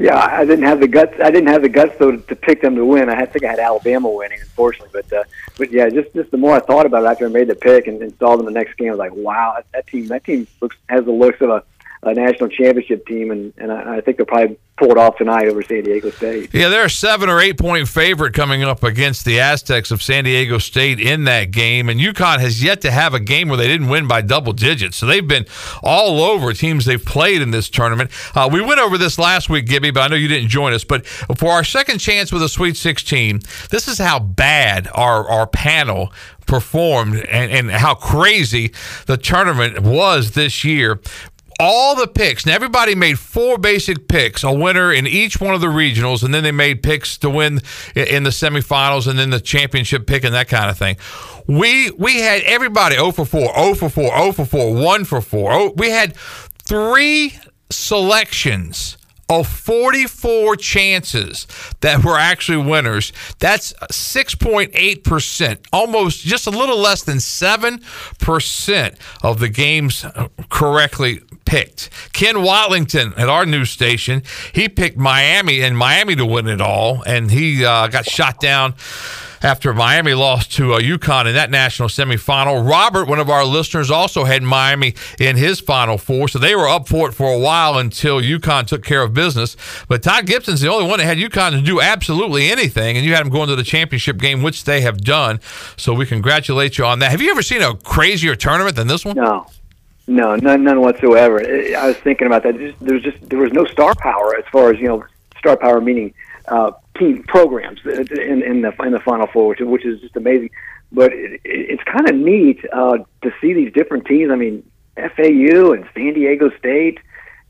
S17: Yeah, I didn't have the guts. I didn't have the guts though to pick them to win. I think I had Alabama winning, unfortunately. But uh, but yeah, just just the more I thought about it after I made the pick and, and saw them the next game, I was like, wow, that, that team that team looks has the looks of a a national championship team, and, and I, I think they'll probably pull it off tonight over San Diego State.
S3: Yeah, they're a seven or eight point favorite coming up against the Aztecs of San Diego State in that game, and UConn has yet to have a game where they didn't win by double digits. So they've been all over teams they've played in this tournament. Uh, we went over this last week, Gibby, but I know you didn't join us. But for our second chance with a Sweet 16, this is how bad our our panel performed and, and how crazy the tournament was this year all the picks. Now, everybody made four basic picks, a winner in each one of the regionals, and then they made picks to win in the semifinals and then the championship pick and that kind of thing. We we had everybody 0 for 4, 0 for 4, 0 for 4, 1 for 4. Oh, we had three selections of 44 chances that were actually winners. That's 6.8%, almost just a little less than 7% of the games correctly picked. Ken Watlington at our news station, he picked Miami and Miami to win it all, and he uh, got shot down after Miami lost to uh, UConn in that national semifinal. Robert, one of our listeners, also had Miami in his final four, so they were up for it for a while until UConn took care of business. But Todd Gibson's the only one that had UConn to do absolutely anything, and you had them going to the championship game, which they have done. So we congratulate you on that. Have you ever seen a crazier tournament than this one?
S17: No. No, none, none whatsoever. I was thinking about that. There was just there was no star power as far as you know, star power meaning uh, team programs in, in the in the Final Four, which, which is just amazing. But it, it's kind of neat uh, to see these different teams. I mean, FAU and San Diego State.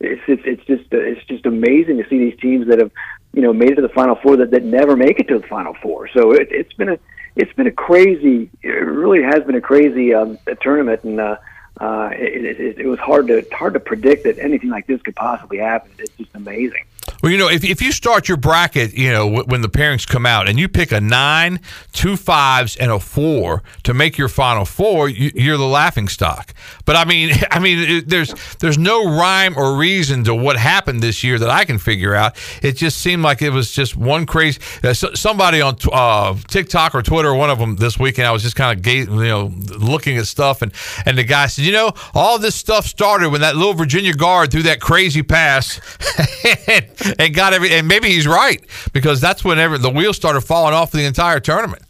S17: It's it's it's just it's just amazing to see these teams that have you know made it to the Final Four that, that never make it to the Final Four. So it, it's been a it's been a crazy. It really has been a crazy um, tournament, and uh, uh, it, it, it was hard to hard to predict that anything like this could possibly happen. It's just amazing.
S3: Well, you know, if, if you start your bracket, you know, w- when the pairings come out and you pick a nine, two fives, and a four to make your final four, you, are the laughing stock. But I mean, I mean, it, there's there's no rhyme or reason to what happened this year that I can figure out. It just seemed like it was just one crazy. Uh, so, somebody on uh, TikTok or Twitter, one of them this weekend, I was just kind of you know looking at stuff, and and the guy said, you know, all this stuff started when that little Virginia guard threw that crazy pass. and got every and maybe he's right because that's whenever the wheels started falling off the entire tournament.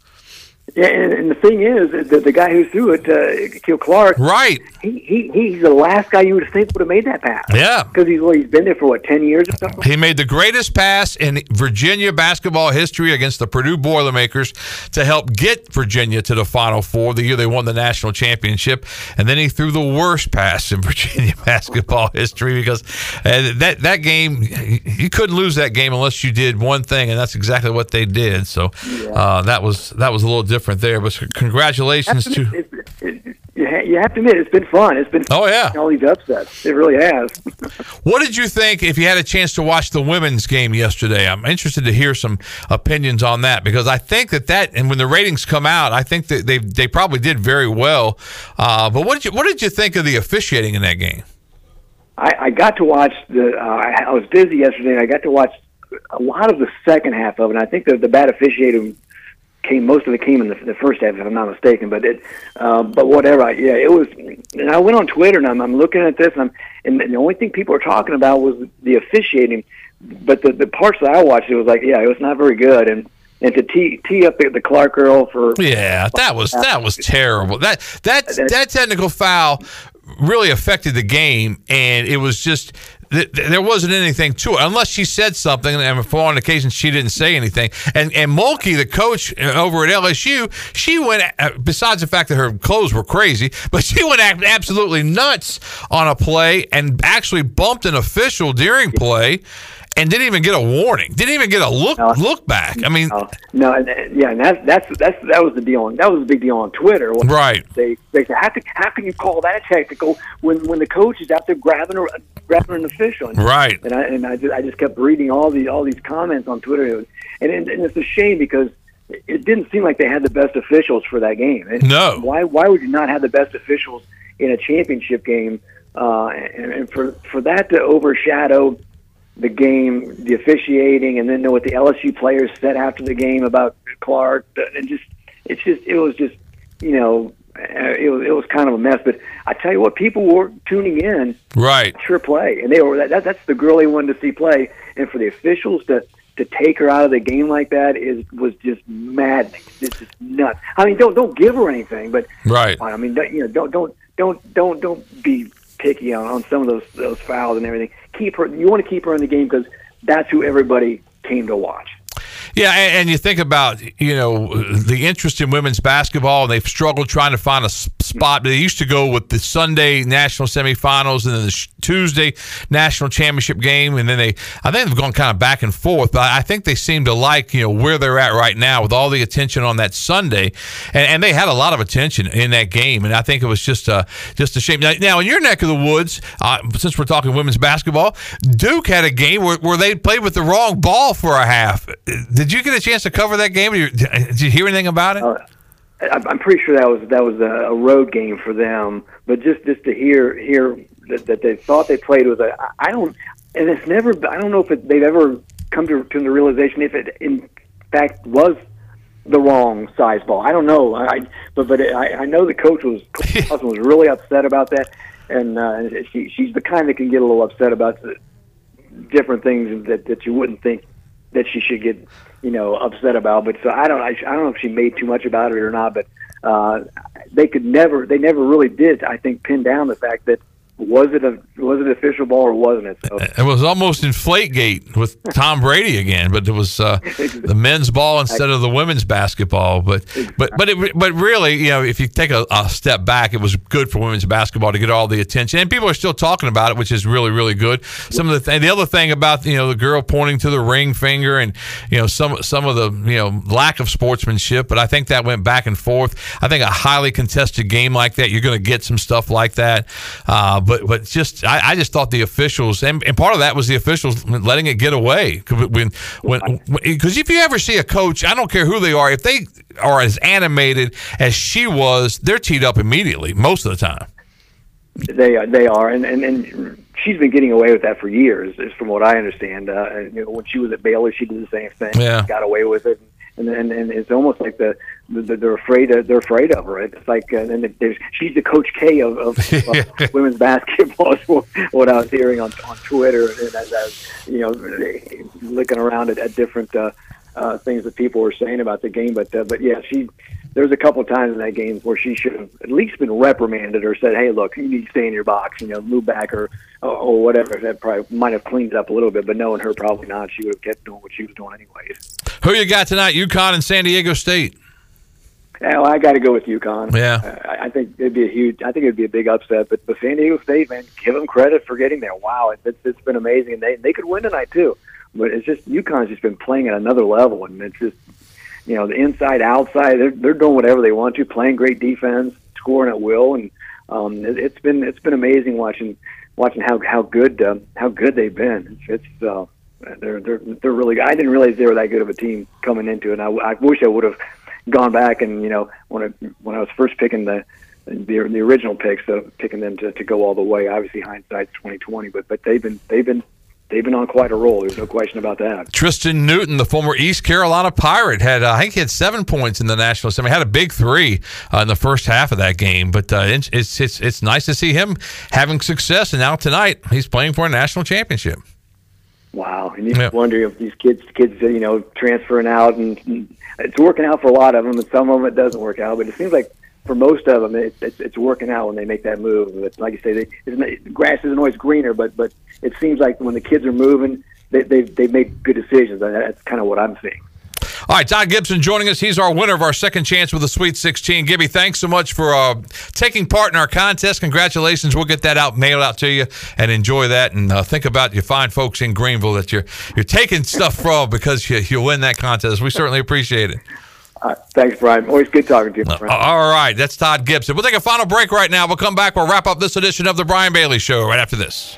S17: Yeah, and, and the thing is, the, the guy who threw it, uh, Kihei Clark,
S3: right?
S17: He, he he's the last guy you would think would have made that pass.
S3: Yeah,
S17: because he's well, he's been there for what ten years or something.
S3: He made the greatest pass in Virginia basketball history against the Purdue Boilermakers to help get Virginia to the Final Four the year they won the national championship, and then he threw the worst pass in Virginia basketball history because uh, that that game you couldn't lose that game unless you did one thing, and that's exactly what they did. So uh, that was that was a little different different there. But congratulations to.
S17: It, it, you have to admit it's been fun. It's been
S3: oh yeah,
S17: all these upsets. It really has.
S3: what did you think if you had a chance to watch the women's game yesterday? I'm interested to hear some opinions on that because I think that that and when the ratings come out, I think that they they probably did very well. Uh, but what did you what did you think of the officiating in that game?
S17: I, I got to watch the. Uh, I, I was busy yesterday. and I got to watch a lot of the second half of it. And I think that the bad officiating came most of it came in the, the first half, if I'm not mistaken. But it, uh, but whatever. I, yeah, it was. And I went on Twitter and I'm, I'm looking at this, and I'm, and the only thing people were talking about was the officiating. But the the parts that I watched, it was like, yeah, it was not very good, and and to tee tee up the, the Clark girl for
S3: yeah, that was that was terrible. That that that technical foul really affected the game, and it was just there wasn't anything to it unless she said something. And for on occasion, she didn't say anything. And and Mulkey, the coach uh, over at LSU, she went. Uh, besides the fact that her clothes were crazy, but she went absolutely nuts on a play and actually bumped an official during play and didn't even get a warning. Didn't even get a look no. look back. I mean,
S17: no, no and, yeah, and that's that's that's that was the deal. On, that was a big deal on Twitter.
S3: Right.
S17: They they said, how can how can you call that technical when when the coach is out there grabbing a, grabbing an official? And,
S3: right.
S17: And I and I just I just kept reading all these all these comments on Twitter, and and, and it's a shame because it didn't seem like they had the best officials for that game. And
S3: no.
S17: Why why would you not have the best officials in a championship game? Uh, and, and for for that to overshadow the game, the officiating, and then know what the LSU players said after the game about Clark, and just it's just it was just you know uh, it was it was kind of a mess. But I tell you what, people were tuning in,
S3: right?
S17: Sure play, and they were that, that's the girl they wanted to see play, and for the officials to to take her out of the game like that is was just maddening. It's just nuts. I mean, don't don't give her anything, but
S3: right.
S17: I mean, you know, don't don't don't don't don't be picky on, on some of those those fouls and everything. Keep her. You want to keep her in the game because that's who everybody came to watch.
S3: Yeah, and, you think about you know the interest in women's basketball, and they've struggled trying to find a spot. They used to go with the Sunday national semifinals and then the Tuesday national championship game, and then they I think they've gone kind of back and forth. But I think they seem to like you know where they're at right now with all the attention on that Sunday, and, and they had a lot of attention in that game, and I think it was just a just a shame. Now, now in your neck of the woods, uh, since we're talking women's basketball, Duke had a game where, where they played with the wrong ball for a half. Did you get a chance to cover that game? Did you hear anything about it? Uh,
S17: I'm pretty sure that was that was a road game for them. But just just to hear hear that, that they thought they played with a I don't and it's never I don't know if it, they've ever come to to the realization if it in fact was the wrong size ball. I don't know. I but but it, I, I know the coach was coach was really upset about that, and uh, she she's the kind that can get a little upset about the different things that that you wouldn't think that she should get you know upset about. But so I don't I, I don't know if she made too much about it or not. But uh, they could never they never really did I think pin down the fact that was it a was it an official ball or wasn't it? So.
S3: It was almost Inflategate with Tom Brady again, but it was uh, the men's ball instead of the women's basketball. But but but it, but really, you know, if you take a, a, step back, it was good for women's basketball to get all the attention, and people are still talking about it, which is really really good. Some of the th- the other thing about you know the girl pointing to the ring finger and you know some some of the you know lack of sportsmanship, but I think that went back and forth. I think a highly contested game like that, you're going to get some stuff like that. Uh, but but just I, I just thought the officials and, and, part of that was the officials letting it get away when when because if you ever see a coach, I don't care who they are, if they are as animated as she was, they're teed up immediately most of the time.
S17: They are, they are, and, and and she's been getting away with that for years, is from what I understand. Uh, you know, when she was at Baylor, she did the same thing.
S3: Yeah.
S17: got away with it and and, and it's almost like the, the they're afraid of, they're afraid of her. It's like uh, and there's she's the Coach K of, of, of women's basketball. Is what I was hearing on on Twitter and as I was you know looking around at, at different uh, uh, things that people were saying about the game. But uh, but yeah, she there's a couple of times in that game where she should have at least been reprimanded or said, "Hey, look, you need to stay in your box, you know, move back or or whatever." That probably might have cleaned it up a little bit, but knowing her, probably not. She would have kept doing what she was doing anyways.
S3: Who you got tonight? UConn and San Diego State.
S17: Yeah, well, I got to go with UConn.
S3: Yeah,
S17: uh, I think it'd be a huge. I think it'd be a big upset. But, but San Diego State, man, give them credit for getting there. Wow, it's, it's been amazing, and they they could win tonight too. But it's just UConn's just been playing at another level, and it's just you know, the inside, outside, they're they're doing whatever they want to, playing great defense, scoring at will, and um, it, it's been it's been amazing watching watching how how good uh, how good they've been. It's, uh, they're they're they're really. I didn't realize they were that good of a team coming into it. And I, I wish I would have gone back and you know when I when I was first picking the the, the original picks, so picking them to, to go all the way. Obviously, hindsight's twenty twenty, but but they've been they've been they've been on quite a roll. There's no question about that.
S3: Tristan Newton, the former East Carolina Pirate, had uh, I think he had seven points in the national. I mean, had a big three uh, in the first half of that game. But uh, it's, it's it's it's nice to see him having success. And now tonight, he's playing for a national championship.
S17: Wow, and you yeah. wonder if these kids, kids, you know, transferring out, and, and it's working out for a lot of them, and some of them it doesn't work out. But it seems like for most of them, it's it's, it's working out when they make that move. But like I say, they, the grass isn't always greener, but but it seems like when the kids are moving, they they they make good decisions, and that's kind of what I'm seeing.
S3: All right, Todd Gibson joining us. He's our winner of our second chance with the Sweet 16. Gibby, thanks so much for uh, taking part in our contest. Congratulations. We'll get that out, mail out to you, and enjoy that. And uh, think about your fine folks in Greenville that you're you're taking stuff from because you, you win that contest. We certainly appreciate it.
S17: Uh, thanks, Brian. Always good talking to you. Uh,
S3: all right, that's Todd Gibson. We'll take a final break right now. We'll come back. We'll wrap up this edition of the Brian Bailey Show right after this.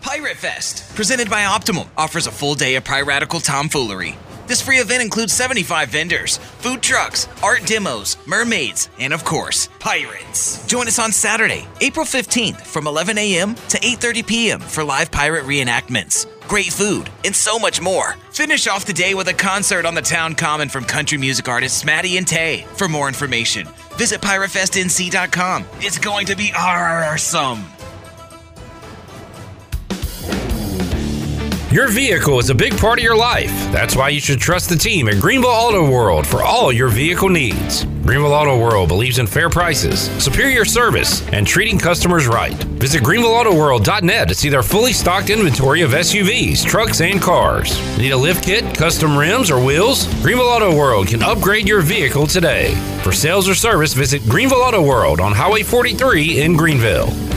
S18: Pirate Fest, presented by Optimum, offers a full day of piratical tomfoolery. This free event includes 75 vendors, food trucks, art demos, mermaids, and of course, pirates. Join us on Saturday, April 15th from 11 a.m. to 8:30 p.m. for live pirate reenactments, great food, and so much more. Finish off the day with a concert on the town common from country music artists Maddie and Tae. For more information, visit piratefestnc.com. It's going to be awesome.
S10: Your vehicle is a big part of your life. That's why you should trust the team at Greenville Auto World for all your vehicle needs. Greenville Auto World believes in fair prices, superior service, and treating customers right. Visit greenvilleautoworld.net to see their fully stocked inventory of SUVs, trucks, and cars. Need a lift kit, custom rims, or wheels? Greenville Auto World can upgrade your vehicle today. For sales or service, visit Greenville Auto World on Highway 43 in Greenville.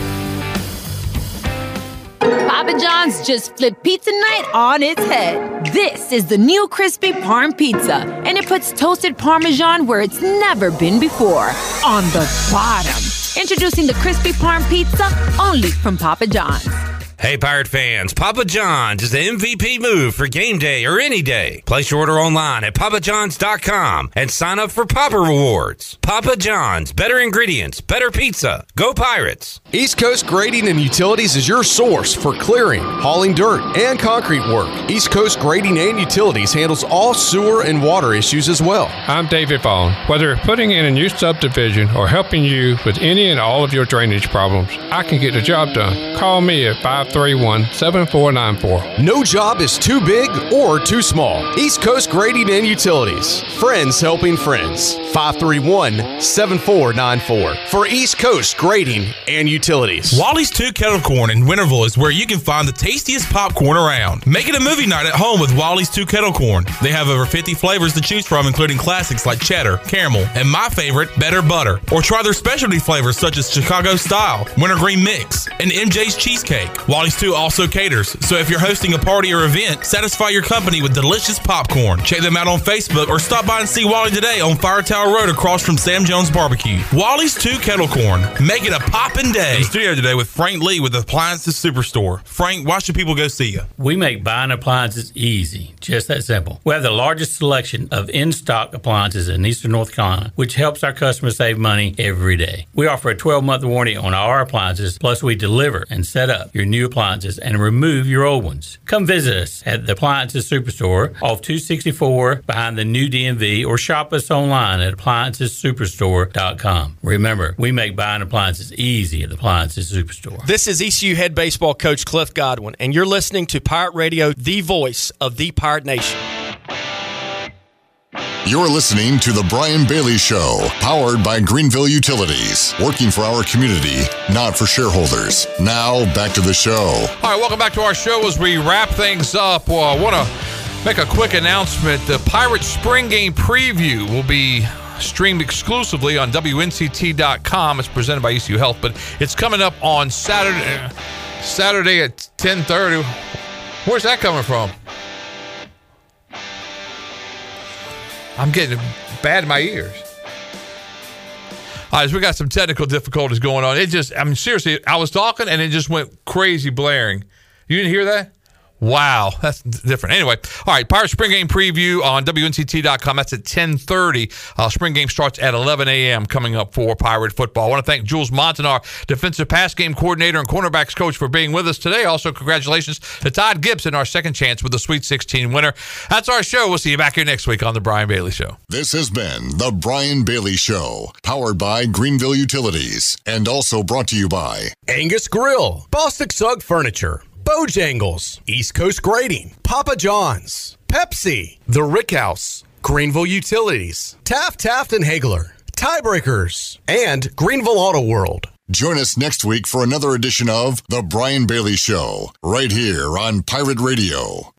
S19: Papa John's just flipped pizza night on its head. This is the new crispy parm pizza, and it puts toasted parmesan where it's never been before on the bottom. Introducing the crispy parm pizza only from Papa John's.
S10: Hey, Pirate fans, Papa John's is the MVP move for game day or any day. Place your order online at papajohns.com and sign up for Papa Rewards. Papa John's, better ingredients, better pizza. Go Pirates!
S2: East Coast Grading and Utilities is your source for clearing, hauling dirt, and concrete work. East Coast Grading and Utilities handles all sewer and water issues as well.
S20: I'm David Vaughn. Whether putting in a new subdivision or helping you with any and all of your drainage problems, I can get the job done. Call me at 5 531 7494.
S2: No job is too big or too small. East Coast Grading and Utilities. Friends helping friends. 531 7494. For East Coast Grading and Utilities.
S5: Wally's 2 Kettle Corn in Winterville is where you can find the tastiest popcorn around. Make it a movie night at home with Wally's 2 Kettle Corn. They have over 50 flavors to choose from, including classics like cheddar, caramel, and my favorite, better butter. Or try their specialty flavors such as Chicago Style, Wintergreen Mix, and MJ's Cheesecake. Wally's 2 also caters, so if you're hosting a party or event, satisfy your company with delicious popcorn. Check them out on Facebook or stop by and see Wally today on Fire Tower Road across from Sam Jones Barbecue. Wally's 2 Kettle Corn. Make it a poppin' day. In studio today with Frank Lee with Appliances Superstore. Frank, why should people go see you?
S21: We make buying appliances easy, just that simple. We have the largest selection of in stock appliances in Eastern North Carolina, which helps our customers save money every day. We offer a 12 month warranty on our appliances, plus, we deliver and set up your new appliances and remove your old ones. Come visit us at the Appliances Superstore off 264 behind the new DMV or shop us online at appliancessuperstore.com. Remember, we make buying appliances easy at the Appliances Superstore.
S22: This is ECU head baseball coach Cliff Godwin, and you're listening to Pirate Radio, the voice of the Pirate Nation.
S1: You're listening to The Brian Bailey Show, powered by Greenville Utilities, working for our community, not for shareholders. Now, back to the show.
S3: All right, welcome back to our show as we wrap things up. Well, I want to make a quick announcement. The Pirates spring game preview will be streamed exclusively on WNCT.com. It's presented by ECU Health, but it's coming up on Saturday. Saturday at 10:30. Where's that coming from? I'm getting bad in my ears. All right, so we got some technical difficulties going on. It just, I mean, seriously, I was talking and it just went crazy blaring. You didn't hear that? Wow, that's different. Anyway, all right, Pirate Spring Game preview on WNCT.com. That's at 1030. Uh, spring game starts at 11 a.m. coming up for Pirate football. I want to thank Jules Montinar, defensive pass game coordinator and cornerbacks coach, for being with us today. Also, congratulations to Todd Gibson, our second chance with the Sweet 16 winner. That's our show. We'll see you back here next week on The Brian Bailey Show.
S1: This has been The Brian Bailey Show, powered by Greenville Utilities, and also brought to you by
S2: Angus Grill, Bostic Sugg Furniture, Bojangles, East Coast Grading, Papa John's, Pepsi, The Rick House, Greenville Utilities, Taft, Taft and Haigler, Tiebreakers, and Greenville Auto World.
S1: Join us next week for another edition of The Brian Bailey Show, right here on Pirate Radio.